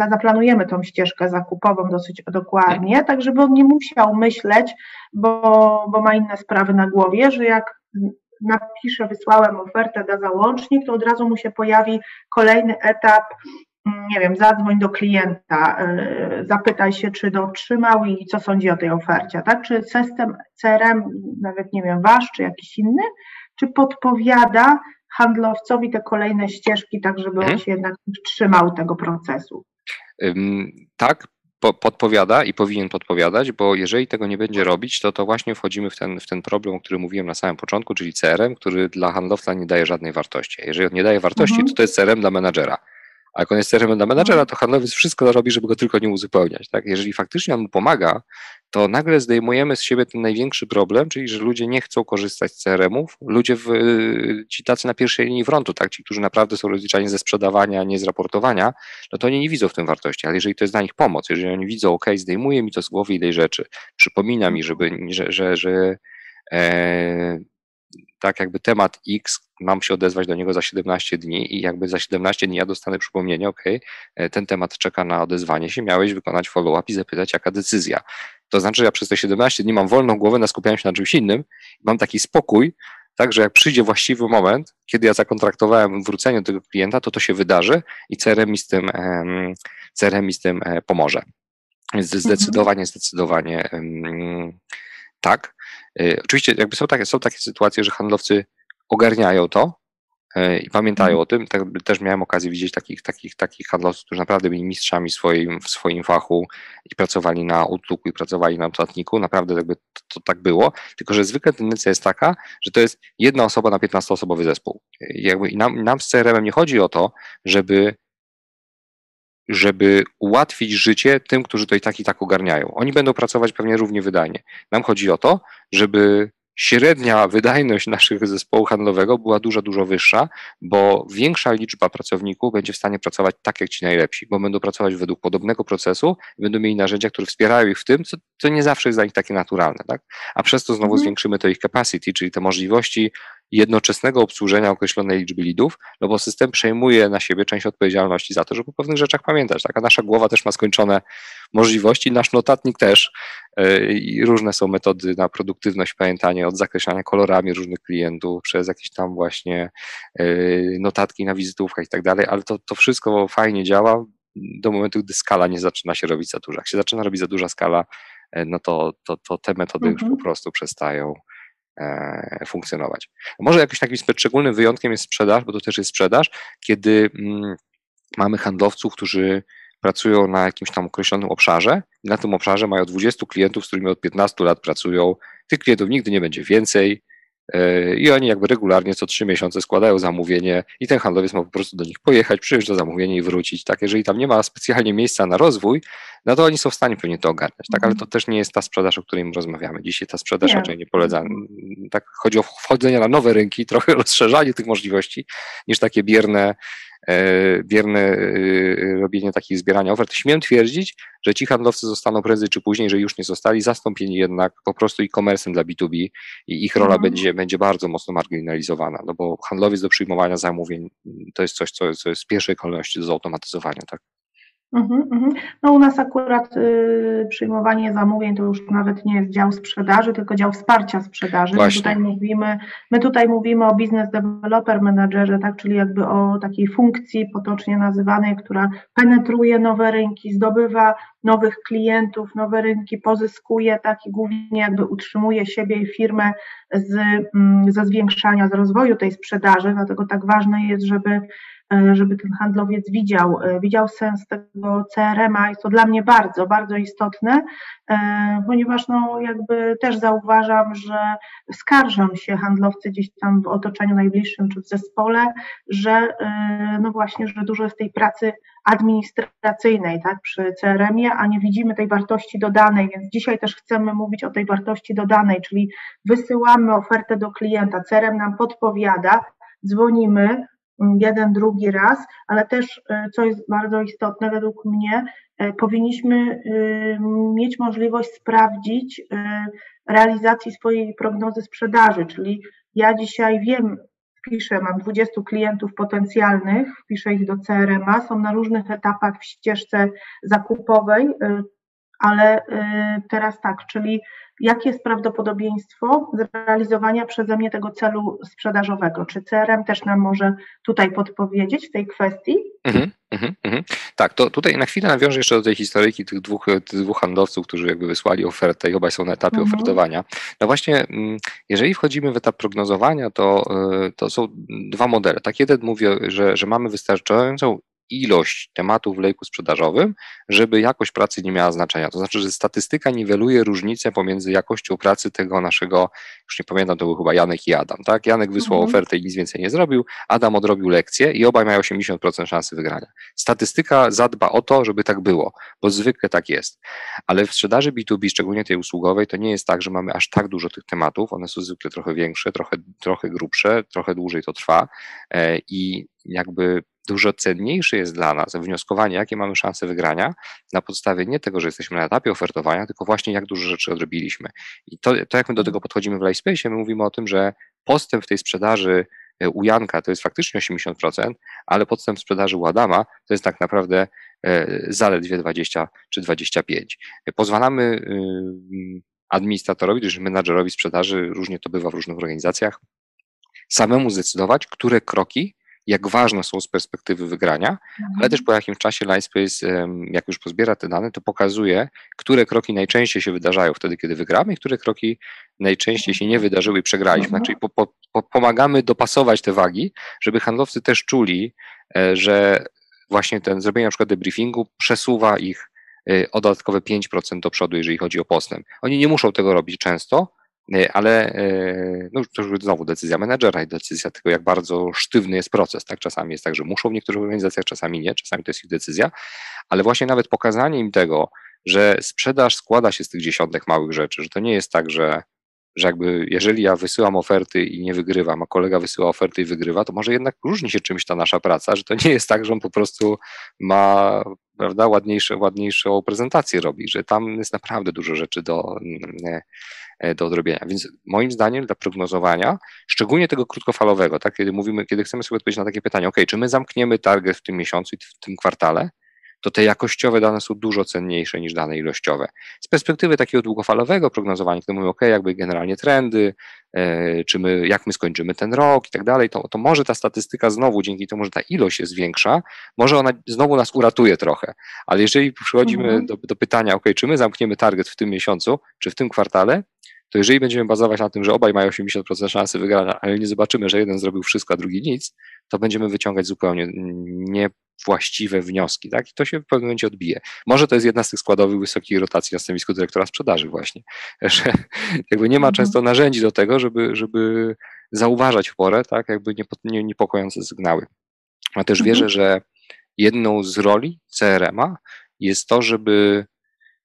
zaplanujemy tą ścieżkę zakupową dosyć dokładnie, tak żeby on nie musiał myśleć, bo, bo ma inne sprawy na głowie, że jak napiszę, wysłałem ofertę, da załącznik, to od razu mu się pojawi kolejny etap, nie wiem, zadzwoń do klienta, y, zapytaj się, czy dotrzymał i co sądzi o tej ofercie, tak? Czy system CRM, nawet nie wiem, wasz, czy jakiś inny, czy podpowiada handlowcowi te kolejne ścieżki, tak żeby hmm. on się jednak trzymał tego procesu? Tak, podpowiada i powinien podpowiadać, bo jeżeli tego nie będzie robić, to to właśnie wchodzimy w ten, w ten problem, o którym mówiłem na samym początku, czyli CRM, który dla handlowca nie daje żadnej wartości. Jeżeli on nie daje wartości, mhm. to to jest CRM dla menadżera. A jak on jest CRM dla menadżera, to handlowiec wszystko robi, żeby go tylko nie uzupełniać. Tak? Jeżeli faktycznie on mu pomaga, to nagle zdejmujemy z siebie ten największy problem, czyli że ludzie nie chcą korzystać z CRM-ów. Ludzie, w, ci tacy na pierwszej linii frontu, tak? ci, którzy naprawdę są rozliczani ze sprzedawania, nie z raportowania, no to oni nie widzą w tym wartości. Ale jeżeli to jest dla nich pomoc, jeżeli oni widzą, ok, zdejmuje mi to z głowy tej rzeczy, przypomina mi, żeby, że, że, że e, tak jakby temat X, mam się odezwać do niego za 17 dni i jakby za 17 dni ja dostanę przypomnienie, ok, e, ten temat czeka na odezwanie się, miałeś wykonać follow-up i zapytać, jaka decyzja. To znaczy, że ja przez te 17 dni mam wolną głowę na skupianiu się na czymś innym, mam taki spokój, tak, że jak przyjdzie właściwy moment, kiedy ja zakontraktowałem wrócenie do tego klienta, to to się wydarzy i CRM mi z tym, CRM mi z tym e, pomoże. Więc mhm. zdecydowanie, zdecydowanie tak. E, oczywiście jakby są takie, są takie sytuacje, że handlowcy ogarniają to e, i pamiętają mhm. o tym. Tak, też miałem okazję widzieć takich, takich, takich handlowców, którzy naprawdę byli mistrzami swoim, w swoim fachu i pracowali na Outlooku i pracowali na notatniku. Naprawdę jakby to, to, tak było. Tylko, że zwykle tendencja jest taka, że to jest jedna osoba na 15-osobowy zespół. I jakby i nam, nam z CRM nie chodzi o to, żeby żeby ułatwić życie tym, którzy to i tak i tak ogarniają. Oni będą pracować pewnie równie wydajnie. Nam chodzi o to, żeby średnia wydajność naszego zespołu handlowego była dużo, dużo wyższa, bo większa liczba pracowników będzie w stanie pracować tak jak ci najlepsi, bo będą pracować według podobnego procesu i będą mieli narzędzia, które wspierają ich w tym, co, co nie zawsze jest dla nich takie naturalne. Tak? A przez to znowu mhm. zwiększymy to ich capacity, czyli te możliwości jednoczesnego obsłużenia określonej liczby lidów, no bo system przejmuje na siebie część odpowiedzialności za to, żeby o pewnych rzeczach pamiętać. Tak? A nasza głowa też ma skończone możliwości, nasz notatnik też e, i różne są metody na produktywność, pamiętanie od zakreślania kolorami różnych klientów, przez jakieś tam właśnie e, notatki na wizytówkach i tak dalej, ale to, to wszystko fajnie działa do momentu, gdy skala nie zaczyna się robić za duża. Jak się zaczyna robić za duża skala, e, no to, to, to te metody mhm. już po prostu przestają funkcjonować. Może jakimś takim szczególnym wyjątkiem jest sprzedaż, bo to też jest sprzedaż, kiedy mm, mamy handlowców, którzy pracują na jakimś tam określonym obszarze i na tym obszarze mają 20 klientów, z którymi od 15 lat pracują. Tych klientów nigdy nie będzie więcej e, i oni jakby regularnie co 3 miesiące składają zamówienie i ten handlowiec ma po prostu do nich pojechać, przyjąć to zamówienie i wrócić. Tak, jeżeli tam nie ma specjalnie miejsca na rozwój, no to oni są w stanie pewnie to ogarniać, tak, ale to też nie jest ta sprzedaż, o której rozmawiamy. Dzisiaj ta sprzedaż nie. raczej nie polega, tak, chodzi o wchodzenie na nowe rynki, trochę rozszerzanie tych możliwości, niż takie bierne E, bierne e, robienie takich zbierania ofert. Śmiem twierdzić, że ci handlowcy zostaną prędzej czy później, że już nie zostali, zastąpieni jednak po prostu e-commerce'em dla B2B i ich rola mhm. będzie, będzie bardzo mocno marginalizowana, no bo handlowiec do przyjmowania zamówień to jest coś, co, co jest w pierwszej kolejności do zautomatyzowania, tak? Mhm, mhm. No u nas akurat y, przyjmowanie zamówień to już nawet nie jest dział sprzedaży, tylko dział wsparcia sprzedaży. My tutaj mówimy, my tutaj mówimy o business developer managerze, tak, czyli jakby o takiej funkcji potocznie nazywanej, która penetruje nowe rynki, zdobywa nowych klientów, nowe rynki, pozyskuje, tak i głównie jakby utrzymuje siebie i firmę z, mm, ze zwiększania, z rozwoju tej sprzedaży, dlatego tak ważne jest, żeby żeby ten handlowiec widział, e, widział sens tego CRM-a. Jest to dla mnie bardzo, bardzo istotne, e, ponieważ no jakby też zauważam, że skarżą się handlowcy gdzieś tam w otoczeniu najbliższym czy w zespole, że no właśnie, że dużo jest tej pracy administracyjnej, tak, przy CRM-ie, a nie widzimy tej wartości dodanej, więc dzisiaj też chcemy mówić o tej wartości dodanej, czyli wysyłamy ofertę do klienta, CRM nam podpowiada, dzwonimy, jeden, drugi raz, ale też, e, co jest bardzo istotne według mnie, e, powinniśmy e, mieć możliwość sprawdzić realizacji swojej prognozy sprzedaży, czyli ja dzisiaj wiem, wpiszę, mam 20 klientów potencjalnych, wpiszę ich do CRM-a, są na różnych etapach w ścieżce zakupowej, ale teraz tak, czyli jakie jest prawdopodobieństwo zrealizowania przeze mnie tego celu sprzedażowego? Czy CRM też nam może tutaj podpowiedzieć w tej kwestii? Mhm, mhm, mhm. Tak, to tutaj na chwilę nawiążę jeszcze do tej historyjki tych dwóch, tych dwóch handlowców, którzy jakby wysłali ofertę i obaj są na etapie mhm. ofertowania. No właśnie, mm, jeżeli wchodzimy w etap prognozowania, to, y, to są dwa modele. Tak, jeden mówi, że, że mamy wystarczającą ilość tematów w lejku sprzedażowym, żeby jakość pracy nie miała znaczenia. To znaczy, że statystyka niweluje różnicę pomiędzy jakością pracy tego naszego, już nie pamiętam, to był chyba Janek i Adam, tak? Janek wysłał mhm. ofertę i nic więcej nie zrobił, Adam odrobił lekcję i obaj mają 80% szansy wygrania. Statystyka zadba o to, żeby tak było, bo zwykle tak jest. Ale w sprzedaży B2B, szczególnie tej usługowej, to nie jest tak, że mamy aż tak dużo tych tematów, one są zwykle trochę większe, trochę, trochę grubsze, trochę dłużej to trwa e, i jakby dużo cenniejsze jest dla nas wnioskowanie, jakie mamy szanse wygrania na podstawie nie tego, że jesteśmy na etapie ofertowania, tylko właśnie jak dużo rzeczy odrobiliśmy. I to, to jak my do tego podchodzimy w Livespace, my mówimy o tym, że postęp w tej sprzedaży e, u Janka to jest faktycznie 80%, ale podstęp w sprzedaży u Adama to jest tak naprawdę e, zaledwie 20 czy 25. Pozwalamy y, administratorowi, czy menadżerowi sprzedaży, różnie to bywa w różnych organizacjach, samemu zdecydować, które kroki jak ważne są z perspektywy wygrania, mhm. ale też po jakimś czasie Lightspace, jak już pozbiera te dane, to pokazuje, które kroki najczęściej się wydarzają wtedy, kiedy wygramy i które kroki najczęściej się nie wydarzyły i przegraliśmy. Mhm. Czyli po, po, po, pomagamy dopasować te wagi, żeby handlowcy też czuli, e, że właśnie ten zrobienie na przykład debriefingu przesuwa ich e, o dodatkowe 5% do przodu, jeżeli chodzi o postęp. Oni nie muszą tego robić często, ale e, no, to już znowu decyzja menedżera i decyzja tego, jak bardzo sztywny jest proces. Tak? Czasami jest tak, że muszą w niektórych organizacjach, czasami nie, czasami to jest ich decyzja, ale właśnie nawet pokazanie im tego, że sprzedaż składa się z tych dziesiątek małych rzeczy, że to nie jest tak, że, że jakby jeżeli ja wysyłam oferty i nie wygrywam, a kolega wysyła oferty i wygrywa, to może jednak różni się czymś ta nasza praca, że to nie jest tak, że on po prostu ma prawda, ładniejsze, ładniejszą prezentację robi, że tam jest naprawdę dużo rzeczy do, mm, do odrobienia. Więc moim zdaniem dla prognozowania, szczególnie tego krótkofalowego, tak, kiedy mówimy, kiedy chcemy sobie odpowiedzieć na takie pytanie, ok, czy my zamkniemy target w tym miesiącu i w tym kwartale, to te jakościowe dane są dużo cenniejsze niż dane ilościowe. Z perspektywy takiego długofalowego prognozowania, kiedy mówimy, ok, jakby generalnie trendy, e, czy my, jak my skończymy ten rok i tak dalej, to, to może ta statystyka znowu, dzięki temu, że ta ilość jest większa, może ona znowu nas uratuje trochę. Ale jeżeli przychodzimy mhm. do, do pytania, ok, czy my zamkniemy target w tym miesiącu, czy w tym kwartale, to jeżeli będziemy bazować na tym, że obaj mają 80% szansy wygrania, ale nie zobaczymy, że jeden zrobił wszystko, a drugi nic, to będziemy wyciągać zupełnie niewłaściwe wnioski, tak? I to się w pewnym momencie odbije. Może to jest jedna z tych składowych wysokiej rotacji na stanowisku dyrektora sprzedaży właśnie, że jakby nie ma mhm. często narzędzi do tego, żeby, żeby zauważać w porę, tak? Jakby niepokojące sygnały. A też wierzę, mhm. że jedną z roli CRM-a jest to, żeby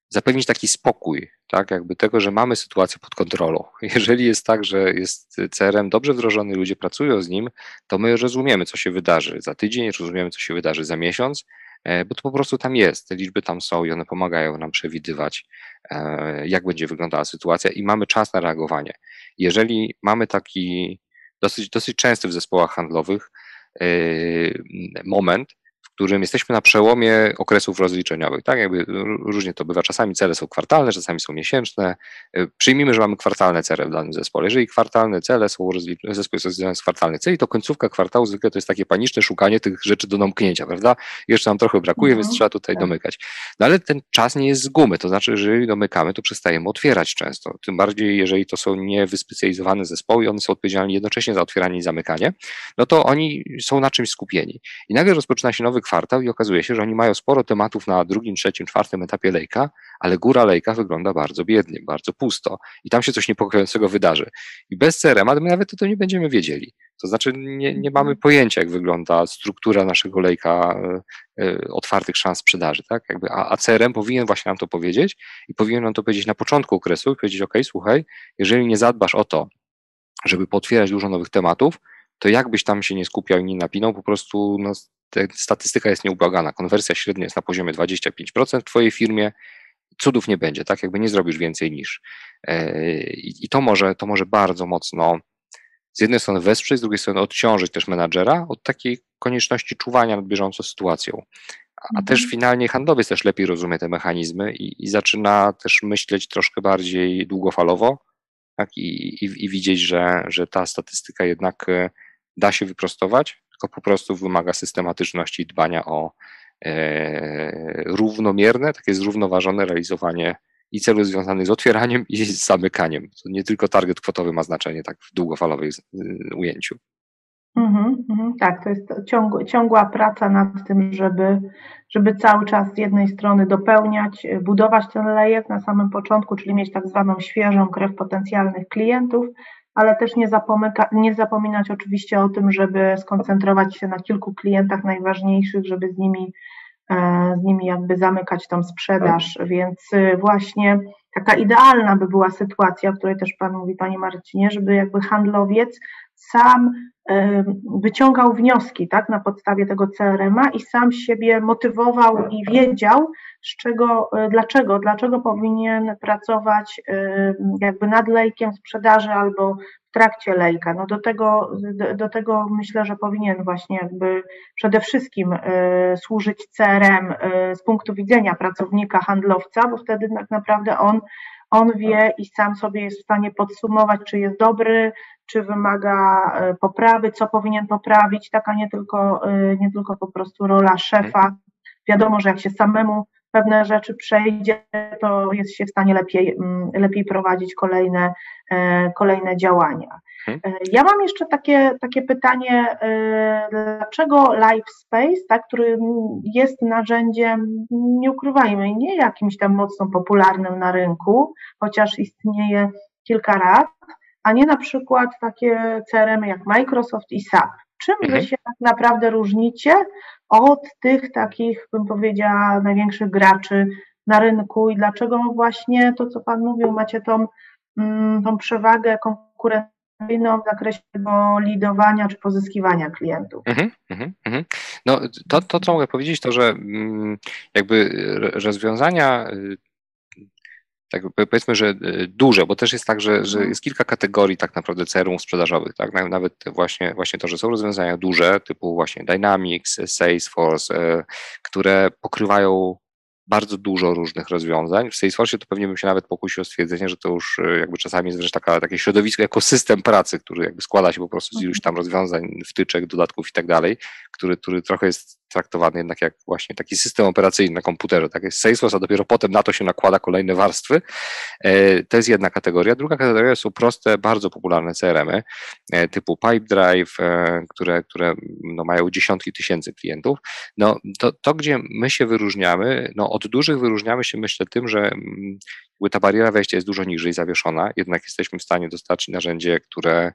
zapewnić taki spokój, tak, jakby tego, że mamy sytuację pod kontrolą. Jeżeli jest tak, że jest CRM dobrze wdrożony, ludzie pracują z nim, to my rozumiemy, co się wydarzy za tydzień, rozumiemy, co się wydarzy za miesiąc, e, bo to po prostu tam jest, te liczby tam są i one pomagają nam przewidywać, e, jak będzie wyglądała sytuacja i mamy czas na reagowanie. Jeżeli mamy taki dosyć, dosyć częsty w zespołach handlowych e, moment, którym jesteśmy na przełomie okresów rozliczeniowych. Tak, jakby różnie to bywa. Czasami cele są kwartalne, czasami są miesięczne. Y, przyjmijmy, że mamy kwartalne cele w danym zespole. Jeżeli kwartalne cele są rozliczone, zespół jest rozliczony z kwartalnych celi, to końcówka kwartału zwykle to jest takie paniczne szukanie tych rzeczy do domknięcia, prawda? Jeszcze nam trochę brakuje, mhm. więc trzeba tutaj tak. domykać. No ale ten czas nie jest z gumy, to znaczy, że jeżeli domykamy, to przestajemy otwierać często. Tym bardziej, jeżeli to są niewyspecjalizowane zespoły i one są odpowiedzialni jednocześnie za otwieranie i zamykanie, no to oni są na czymś skupieni. I nagle rozpoczyna się nowy kwartał i okazuje się, że oni mają sporo tematów na drugim, trzecim, czwartym etapie lejka, ale góra lejka wygląda bardzo biednie, bardzo pusto i tam się coś niepokojącego wydarzy. I bez CRM, my nawet to nie będziemy wiedzieli. To znaczy nie, nie mamy pojęcia, jak wygląda struktura naszego lejka y, otwartych szans sprzedaży, tak? Jakby, a, a CRM powinien właśnie nam to powiedzieć i powinien nam to powiedzieć na początku okresu i powiedzieć, ok, słuchaj, jeżeli nie zadbasz o to, żeby potwierać dużo nowych tematów, to jakbyś tam się nie skupiał i nie napinał, po prostu no, statystyka jest nieubłagana. Konwersja średnia jest na poziomie 25% w Twojej firmie, cudów nie będzie, tak? Jakby nie zrobisz więcej niż. E, I to może, to może bardzo mocno z jednej strony wesprzeć, z drugiej strony odciążyć też menadżera od takiej konieczności czuwania nad bieżącą sytuacją. A mhm. też finalnie handlowiec też lepiej rozumie te mechanizmy i, i zaczyna też myśleć troszkę bardziej długofalowo tak? I, i, i widzieć, że, że ta statystyka jednak e, da się wyprostować, tylko po prostu wymaga systematyczności dbania o e, równomierne, takie zrównoważone realizowanie i celów związanych z otwieraniem i z zamykaniem. To nie tylko target kwotowy ma znaczenie tak w długofalowym ujęciu. Mhm, mhm, tak, to jest ciągła, ciągła praca nad tym, żeby, żeby cały czas z jednej strony dopełniać, budować ten lejek na samym początku, czyli mieć tak zwaną świeżą krew potencjalnych klientów, ale też nie, zapomyka, nie zapominać oczywiście o tym, żeby skoncentrować się na kilku klientach najważniejszych, żeby z nimi, e, z nimi jakby zamykać tą sprzedaż, więc y, właśnie taka idealna by była sytuacja, o której też Pan mówi, Panie Marcinie, żeby jakby handlowiec sam wyciągał wnioski tak, na podstawie tego CRM-a i sam siebie motywował i wiedział, z czego, e, dlaczego, dlaczego powinien pracować jakby nad lejkiem sprzedaży albo w trakcie lejka. No do tego, do, tego myślę, że powinien właśnie jakby przede wszystkim e, służyć CRM e, z punktu widzenia pracownika, handlowca, bo wtedy tak naprawdę on on wie i sam sobie jest w stanie podsumować, czy jest dobry, czy wymaga e, poprawy, co powinien poprawić, taka nie tylko, e, nie tylko po prostu rola szefa. Wiadomo, że jak się samemu pewne rzeczy przejdzie, to jest się w stanie lepiej, mm, lepiej prowadzić kolejne, e, kolejne działania. Mhm. Ja mam jeszcze takie, takie pytanie, dlaczego Live Space, tak, który jest narzędziem, nie ukrywajmy, nie jakimś tam mocno popularnym na rynku, chociaż istnieje kilka lat, a nie na przykład takie CRM jak Microsoft i SAP. Czym wy mhm. się tak naprawdę różnicie od tych takich, bym powiedziała, największych graczy na rynku i dlaczego właśnie to, co Pan mówił, macie tą, mm, tą przewagę konkurencyjną w zakresie tego lidowania czy pozyskiwania klientów? Mhm, mhm, mhm. No to, to, co mogę powiedzieć, to, że mm, jakby rozwiązania y, tak powiedzmy, że e, duże, bo też jest tak, że, że mhm. jest kilka kategorii tak naprawdę CRM sprzedażowych, tak? Nawet właśnie, właśnie to, że są rozwiązania duże, typu właśnie Dynamics, Salesforce, e, które pokrywają bardzo dużo różnych rozwiązań. W Salesforce to pewnie bym się nawet pokusił o stwierdzenie, że to już e, jakby czasami jest wręcz taka, takie środowisko, ekosystem pracy, który jakby składa się po prostu z iluś tam rozwiązań, wtyczek, dodatków i tak dalej, który, który trochę jest traktowany jednak jak właśnie taki system operacyjny na komputerze. Tak jest Salesforce, a dopiero potem na to się nakłada kolejne warstwy. E, to jest jedna kategoria. Druga kategoria są proste, bardzo popularne CRM-y e, typu Pipedrive, e, które, które no mają dziesiątki tysięcy klientów. No, to, to, gdzie my się wyróżniamy, no od dużych wyróżniamy się myślę tym, że mm, ta bariera wejścia jest dużo niżej zawieszona, jednak jesteśmy w stanie dostarczyć narzędzie, które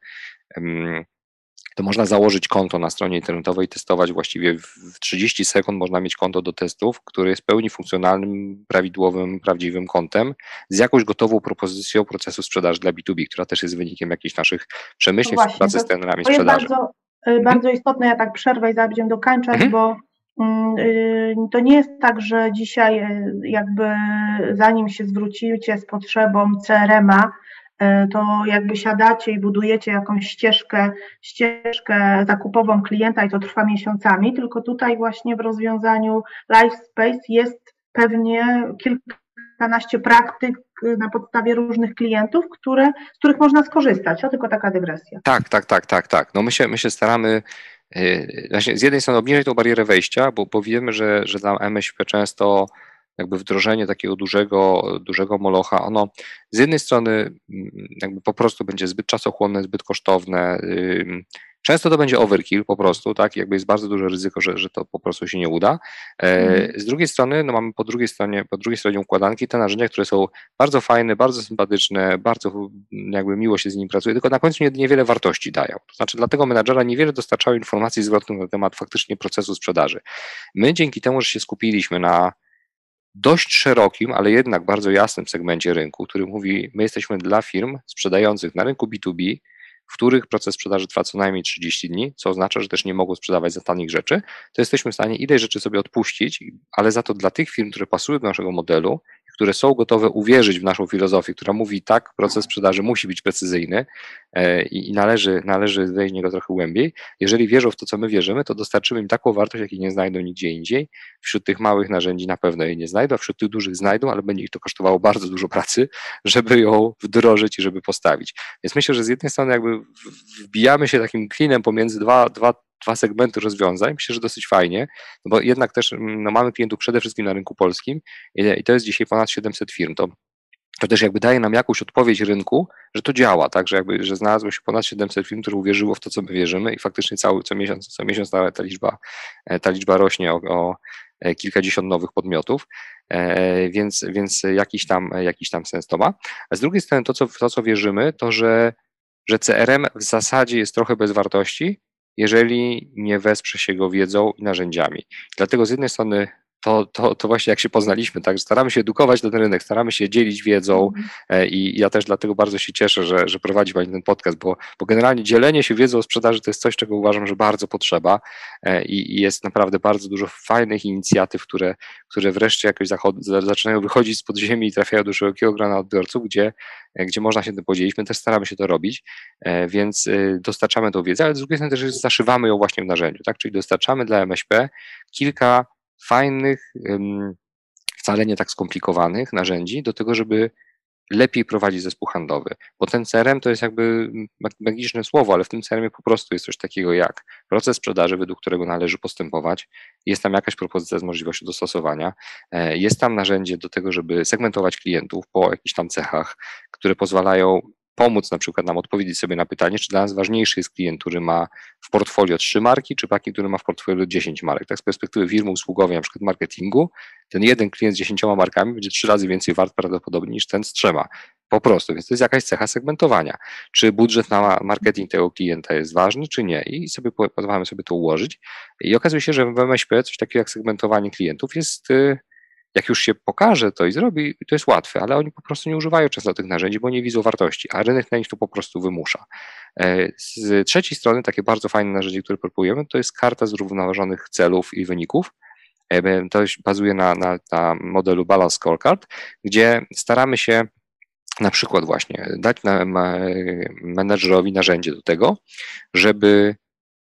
to można założyć konto na stronie internetowej testować właściwie w 30 sekund można mieć konto do testów, które jest pełni funkcjonalnym, prawidłowym, prawdziwym kontem z jakąś gotową propozycją procesu sprzedaży dla B2B, która też jest wynikiem jakichś naszych przemyśleń no współpracy z trenerami sprzedaży. To jest bardzo, y, mhm. bardzo istotne, ja tak przerwę i zaraz będziemy dokończać, mhm. bo mm, y, to nie jest tak, że dzisiaj y, jakby zanim się zwrócicie z potrzebą CRM-a, to jakby siadacie i budujecie jakąś ścieżkę, ścieżkę zakupową klienta i to trwa miesiącami, tylko tutaj właśnie w rozwiązaniu LifeSpace jest pewnie kilkanaście praktyk na podstawie różnych klientów, które, z których można skorzystać. To tylko taka dygresja. Tak, tak, tak, tak, tak. No my się, my się staramy właśnie z jednej strony obniżyć tą barierę wejścia, bo, bo wiemy, że, że dla MŚP często jakby wdrożenie takiego dużego, dużego molocha, ono z jednej strony mm, jakby po prostu będzie zbyt czasochłonne, zbyt kosztowne. Często to będzie overkill po prostu, tak? Jakby jest bardzo duże ryzyko, że, że to po prostu się nie uda. E, mhm. Z drugiej strony, no mamy po drugiej stronie, po drugiej stronie układanki te narzędzia, które są bardzo fajne, bardzo sympatyczne, bardzo jakby miło się z nimi pracuje, tylko na końcu niewiele wartości dają. To znaczy dla tego menadżera niewiele dostarczają informacji zwrotnych na temat faktycznie procesu sprzedaży. My dzięki temu, że się skupiliśmy na dość szerokim, ale jednak bardzo jasnym segmencie rynku, który mówi, my jesteśmy dla firm sprzedających na rynku B2B, w których proces sprzedaży trwa co najmniej 30 dni, co oznacza, że też nie mogą sprzedawać za tanich rzeczy, to jesteśmy w stanie ileś rzeczy sobie odpuścić, ale za to dla tych firm, które pasują do naszego modelu które są gotowe uwierzyć w naszą filozofię, która mówi tak, proces sprzedaży musi być precyzyjny e, i należy, należy wejść w niego trochę głębiej. Jeżeli wierzą w to, co my wierzymy, to dostarczymy im taką wartość, jakiej nie znajdą nigdzie indziej. Wśród tych małych narzędzi na pewno jej nie znajdą, a wśród tych dużych znajdą, ale będzie ich to kosztowało bardzo dużo pracy, żeby ją wdrożyć i żeby postawić. Więc myślę, że z jednej strony jakby wbijamy się takim klinem pomiędzy dwa, dwa dwa segmenty rozwiązań, myślę, że dosyć fajnie, no bo jednak też mm, no, mamy klientów przede wszystkim na rynku polskim i, to jest dzisiaj ponad 700 firm. To to też jakby daje nam jakąś odpowiedź rynku, że to działa, tak, że jakby, że znalazło się ponad 700 firm, które uwierzyło w to, co my wierzymy i faktycznie cały, co miesiąc, co miesiąc ta, ta liczba, e, ta liczba rośnie o, o e, kilkadziesiąt nowych podmiotów, e, więc, więc jakiś, tam, jakiś tam sens to ma. A z drugiej strony to, co, to, co wierzymy, to że, że CRM w zasadzie jest trochę bez wartości, jeżeli nie wesprze się go wiedzą i narzędziami. Dlatego z jednej strony to, to, to właśnie jak się poznaliśmy, tak, staramy się edukować ten rynek, staramy się dzielić wiedzą mhm. e, i ja też dlatego bardzo się cieszę, że, że prowadzi Pani ten podcast, bo, bo generalnie dzielenie się wiedzą o sprzedaży to jest coś, czego uważam, że bardzo potrzeba e, i, i jest naprawdę bardzo dużo fajnych inicjatyw, które, które wreszcie jakoś zaczynają wychodzić z podziemi i trafiają do szerokiego grona odbiorców, gdzie, e, gdzie można się tym podzielić. My też staramy się to robić, więc dostarczamy tą wiedzę, ale z drugiej strony też zaszywamy ją właśnie w narzędziu, tak, czyli dostarczamy dla MŚP kilka fajnych, wcale nie tak skomplikowanych narzędzi do tego, żeby lepiej prowadzić zespół handlowy. Bo ten CRM to jest jakby magiczne słowo, ale w tym CRM po prostu jest coś takiego jak proces sprzedaży, według którego należy postępować. Jest tam jakaś propozycja z możliwością dostosowania. E, jest tam narzędzie do tego, żeby segmentować klientów po jakichś tam cechach, które pozwalają pomóc na przykład nam odpowiedzieć sobie na pytanie, czy dla nas ważniejszy jest klient, który ma w portfolio trzy marki, czy taki, który ma w portfolio 10 marek. Tak z perspektywy firmy usługowej, na przykład marketingu, ten jeden klient z dziesięcioma markami będzie trzy razy więcej wart prawdopodobnie niż ten z trzema. Po prostu, więc to jest jakaś cecha segmentowania. Czy budżet na marketing tego klienta jest ważny, czy nie? I sobie pozwalamy sobie to ułożyć. I okazuje się, że w MŚP coś takiego jak segmentowanie klientów jest y, jak już się pokaże to i zrobi, to jest łatwe, ale oni po prostu nie używają często tych narzędzi, bo nie widzą wartości, a rynek na nich to po prostu wymusza. E, z trzeciej strony, takie bardzo fajne narzędzie, które proponujemy, to jest karta zrównoważonych celów i wyników. E, to bazuje na, na, na modelu Balance Scorecard, gdzie staramy się na przykład właśnie dać na, menedżerowi narzędzie do tego, żeby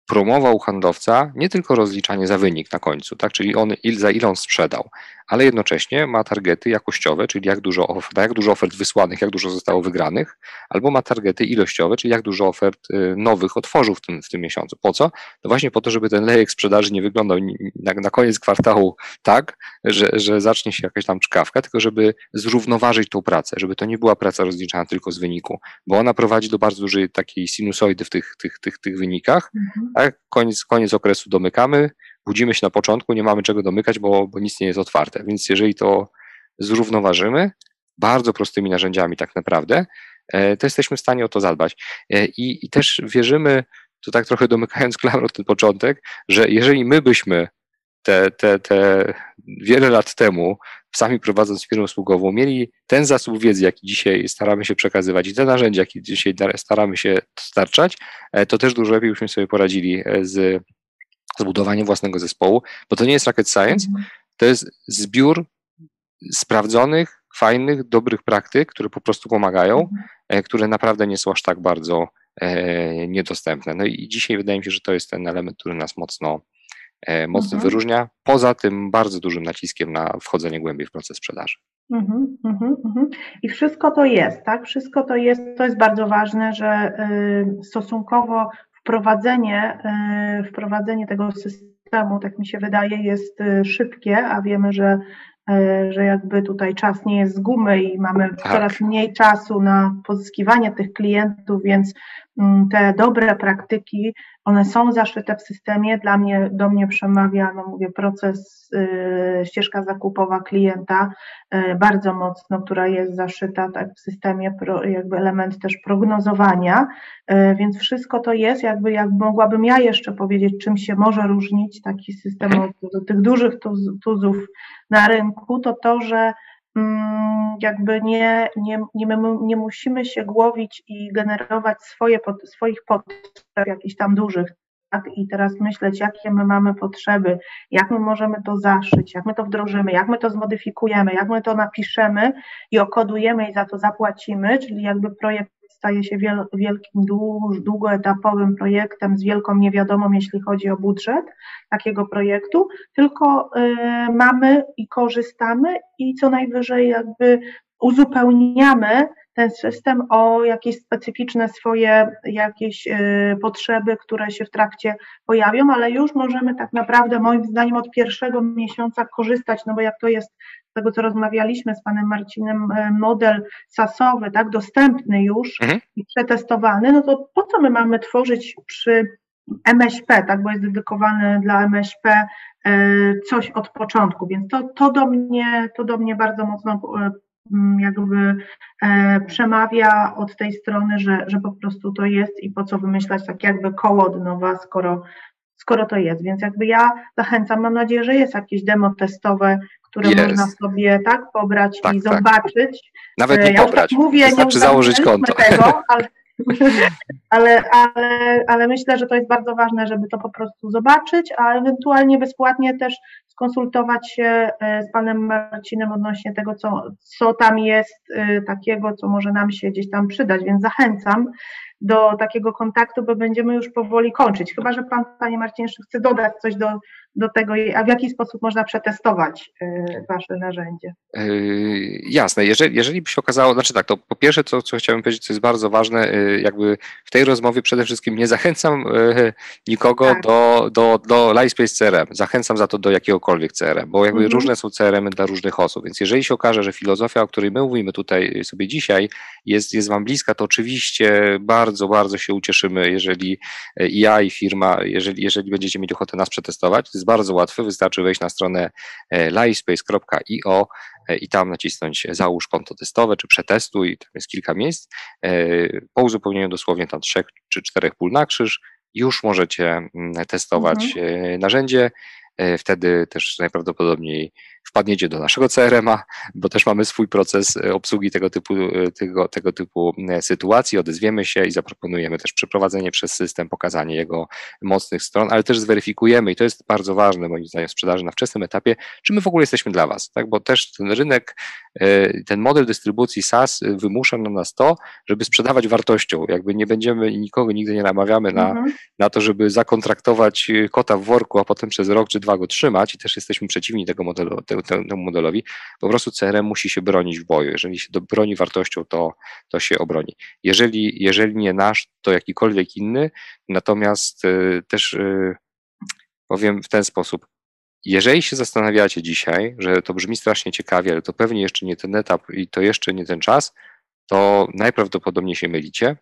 promował handlowca nie tylko rozliczanie za wynik na końcu, tak, czyli on, il, za ile on sprzedał, ale jednocześnie ma targety jakościowe, czyli jak dużo, ofert, jak dużo ofert wysłanych, jak dużo zostało wygranych, albo ma targety ilościowe, czyli jak dużo ofert y, nowych otworzył w tym, w tym miesiącu. Po co? No właśnie po to, żeby ten lejek sprzedaży nie wyglądał na, na koniec kwartału tak, że, że zacznie się jakaś tam czkawka, tylko żeby zrównoważyć tą pracę, żeby to nie była praca rozliczana tylko z wyniku, bo ona prowadzi do bardzo dużej takiej sinusoidy w tych, tych, tych, tych wynikach, mhm. tak? Koniec, koniec okresu domykamy, budzimy się na początku, nie mamy czego domykać, bo, bo nic nie jest otwarte. Więc jeżeli to zrównoważymy, bardzo prostymi narzędziami tak naprawdę, e, to jesteśmy w stanie o to zadbać. E, I, i też wierzymy, to tak trochę domykając klamrą ten początek, że jeżeli my byśmy te, te, te wiele lat temu, sami prowadząc firmę usługową, mieli ten zasób wiedzy, jaki dzisiaj staramy się przekazywać i te narzędzia, jakie dzisiaj staramy się dostarczać, e, to też dużo lepiej byśmy sobie poradzili z zbudowanie własnego zespołu, bo to nie jest rocket science, mhm. to jest zbiór sprawdzonych, fajnych, dobrych praktyk, które po prostu pomagają, mhm. E, które naprawdę nie są aż tak bardzo e, niedostępne. No i dzisiaj wydaje mi się, że to jest ten element, który nas mocno, e, mocno mhm. wyróżnia, poza tym bardzo dużym naciskiem na wchodzenie głębiej w proces sprzedaży. Mhm. I wszystko to jest, tak? Wszystko to jest, to jest bardzo ważne, że y, stosunkowo wprowadzenie, e, wprowadzenie tego systemu, tak mi się wydaje, jest e, szybkie, a wiemy, że, e, że jakby tutaj czas nie jest z gumy i mamy tak. coraz mniej czasu na pozyskiwanie tych klientów, więc mm, te dobre praktyki one są zaszyte w systemie. Dla mnie, do mnie przemawia, no mówię, proces, y, ścieżka zakupowa klienta y, bardzo mocno, która jest zaszyta tak w systemie, pro, jakby element też prognozowania, y, więc wszystko to jest, jakby jak mogłabym ja jeszcze powiedzieć, czym się może różnić taki system od, od tych dużych tuz, tuzów na rynku, to to, że Mm, jakby nie, nie, nie, nie musimy się głowić i generować swoje, swoich potrzeb, jakichś tam dużych, tak? I teraz myśleć, jakie my mamy potrzeby, jak my możemy to zaszyć, jak my to wdrożymy, jak my to zmodyfikujemy, jak my to napiszemy i okodujemy i za to zapłacimy, czyli jakby projekt staje się wiel, wielkim, długoetapowym projektem z wielką niewiadomą, jeśli chodzi o budżet takiego projektu, tylko y, mamy i korzystamy i co najwyżej jakby uzupełniamy ten system o jakieś specyficzne swoje jakieś y, potrzeby, które się w trakcie pojawią, ale już możemy tak naprawdę moim zdaniem od pierwszego miesiąca korzystać, no bo jak to jest tego co rozmawialiśmy z panem Marcinem, model sasowy, tak, dostępny już mhm. i przetestowany, no to po co my mamy tworzyć przy MŚP, tak, bo jest dedykowany dla MŚP coś od początku, więc to, to, do, mnie, to do mnie bardzo mocno Mm, jakby e, przemawia od tej strony, że, że po prostu to jest i po co wymyślać tak jakby koło od nowa, skoro, skoro to jest. Więc jakby ja zachęcam, mam nadzieję, że jest jakieś demo testowe, które jest. można sobie tak pobrać tak, i tak. zobaczyć. Nawet nie e, ja pobrać, tak mówię, wystarczy założyć konto. Tego, ale, ale, ale, ale myślę, że to jest bardzo ważne, żeby to po prostu zobaczyć, a ewentualnie bezpłatnie też skonsultować się e, z panem Marcinem odnośnie tego, co, co tam jest e, takiego, co może nam się gdzieś tam przydać, więc zachęcam do takiego kontaktu, bo będziemy już powoli kończyć. Chyba, że pan, panie Marcinie, chce dodać coś do, do tego, a w jaki sposób można przetestować y, wasze narzędzie? Yy, jasne, jeżeli, jeżeli by się okazało, znaczy tak, to po pierwsze, co, co chciałem powiedzieć, co jest bardzo ważne, yy, jakby w tej rozmowie przede wszystkim nie zachęcam nikogo tak. do, do, do Livespace CRM, zachęcam za to do jakiegokolwiek CRM, bo jakby mhm. różne są CRM dla różnych osób, więc jeżeli się okaże, że filozofia, o której my mówimy tutaj sobie dzisiaj, jest, jest wam bliska, to oczywiście bardzo, bardzo się ucieszymy, jeżeli ja i firma, jeżeli, jeżeli będziecie mieli ochotę nas przetestować, jest bardzo łatwe, wystarczy wejść na stronę e, livespace.io e, i tam nacisnąć załóż konto testowe, czy przetestuj, tam jest kilka miejsc. E, po uzupełnieniu dosłownie tam trzech czy czterech pól na krzyż już możecie mm, testować mhm. narzędzie. Wtedy też najprawdopodobniej wpadniecie do naszego CRM-a, bo też mamy swój proces e, obsługi tego typu, e, tego, tego typu e, sytuacji, odezwiemy się i zaproponujemy też przeprowadzenie przez system, pokazanie jego mocnych stron, ale też zweryfikujemy i to jest bardzo ważne moim zdaniem w sprzedaży na wczesnym etapie, czy my w ogóle jesteśmy dla Was, tak? bo też ten rynek, ten model dystrybucji SaaS wymusza na nas to, żeby sprzedawać wartością, jakby nie będziemy i nikogo nigdy nie namawiamy na, mhm. na to, żeby zakontraktować kota w worku, a potem przez rok czy dwa go trzymać i też jesteśmy przeciwni tego modelu, temu modelowi, po prostu CRM musi się bronić w boju. Jeżeli się broni wartością, to, to się obroni. Jeżeli, jeżeli nie nasz, to jakikolwiek inny, natomiast y, też y, powiem w ten sposób, jeżeli się zastanawiacie dzisiaj, że to brzmi strasznie ciekawie, ale to pewnie jeszcze nie ten etap i to jeszcze nie ten czas, to najprawdopodobniej się mylicie.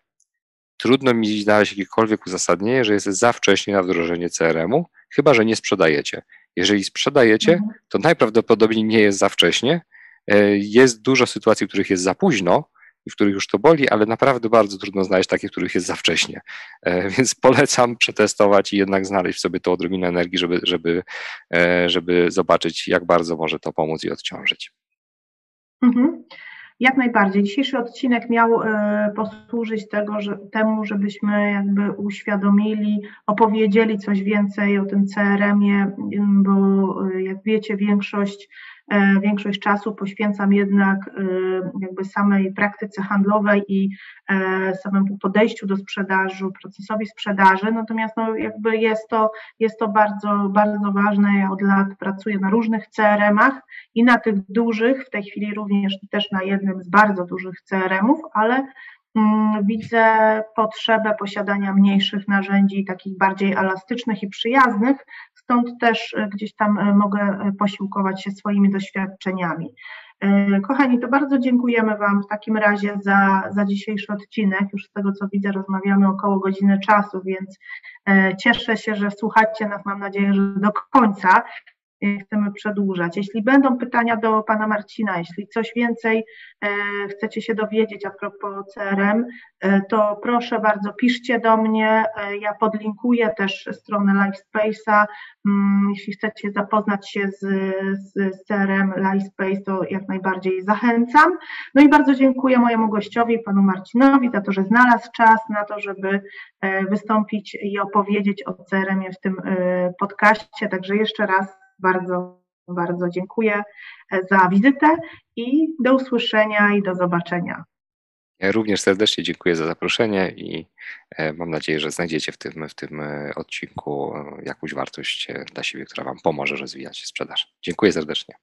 Trudno mi znaleźć jakiekolwiek uzasadnienie, że jest za wcześnie na wdrożenie CRM-u, chyba że nie sprzedajecie. Jeżeli sprzedajecie, mhm. to najprawdopodobniej nie jest za wcześnie. E, jest dużo sytuacji, w których jest za późno i w których już to boli, ale naprawdę bardzo trudno znaleźć takie, w których jest za wcześnie. E, więc polecam przetestować i jednak znaleźć w sobie to odrobinę energii, żeby, żeby, e, żeby zobaczyć, jak bardzo może to pomóc i odciążyć. Mhm. Jak najbardziej. Dzisiejszy odcinek miał e, posłużyć tego, że, temu, żebyśmy jakby uświadomili, opowiedzieli coś więcej o tym CRM-ie, bo e, jak wiecie, większość większość czasu poświęcam jednak e, jakby samej praktyce handlowej i e, samemu podejściu do sprzedaży, procesowi sprzedaży, natomiast no jakby jest to, jest to bardzo, bardzo ważne. Ja od lat pracuję na różnych CRM-ach i na tych dużych, w tej chwili również też na jednym z bardzo dużych CRM-ów, ale mm, widzę potrzebę posiadania mniejszych narzędzi, takich bardziej elastycznych i przyjaznych, stąd też e, gdzieś tam e, mogę e, posiłkować się swoimi doświadczeniami. Kochani, to bardzo dziękujemy Wam w takim razie za, za dzisiejszy odcinek. Już z tego co widzę, rozmawiamy około godziny czasu, więc cieszę się, że słuchacie nas, mam nadzieję, że do końca chcemy przedłużać. Jeśli będą pytania do Pana Marcina, jeśli coś więcej e, chcecie się dowiedzieć a propos CRM, e, to proszę bardzo, piszcie do mnie. E, ja podlinkuję też stronę LifeSpace'a. Mm, jeśli chcecie zapoznać się z, z CRM LifeSpace, to jak najbardziej zachęcam. No i bardzo dziękuję mojemu gościowi, Panu Marcinowi, za to, że znalazł czas na to, żeby wystąpić i opowiedzieć o CRM-ie w tym podcaście. Także jeszcze raz bardzo, bardzo dziękuję e, za wizytę i do usłyszenia i do zobaczenia. Ja również serdecznie dziękuję za zaproszenie i e, mam nadzieję, że znajdziecie w tym, w tym e, odcinku jakąś wartość dla siebie, która Wam pomoże rozwijać sprzedaż. Dziękuję serdecznie.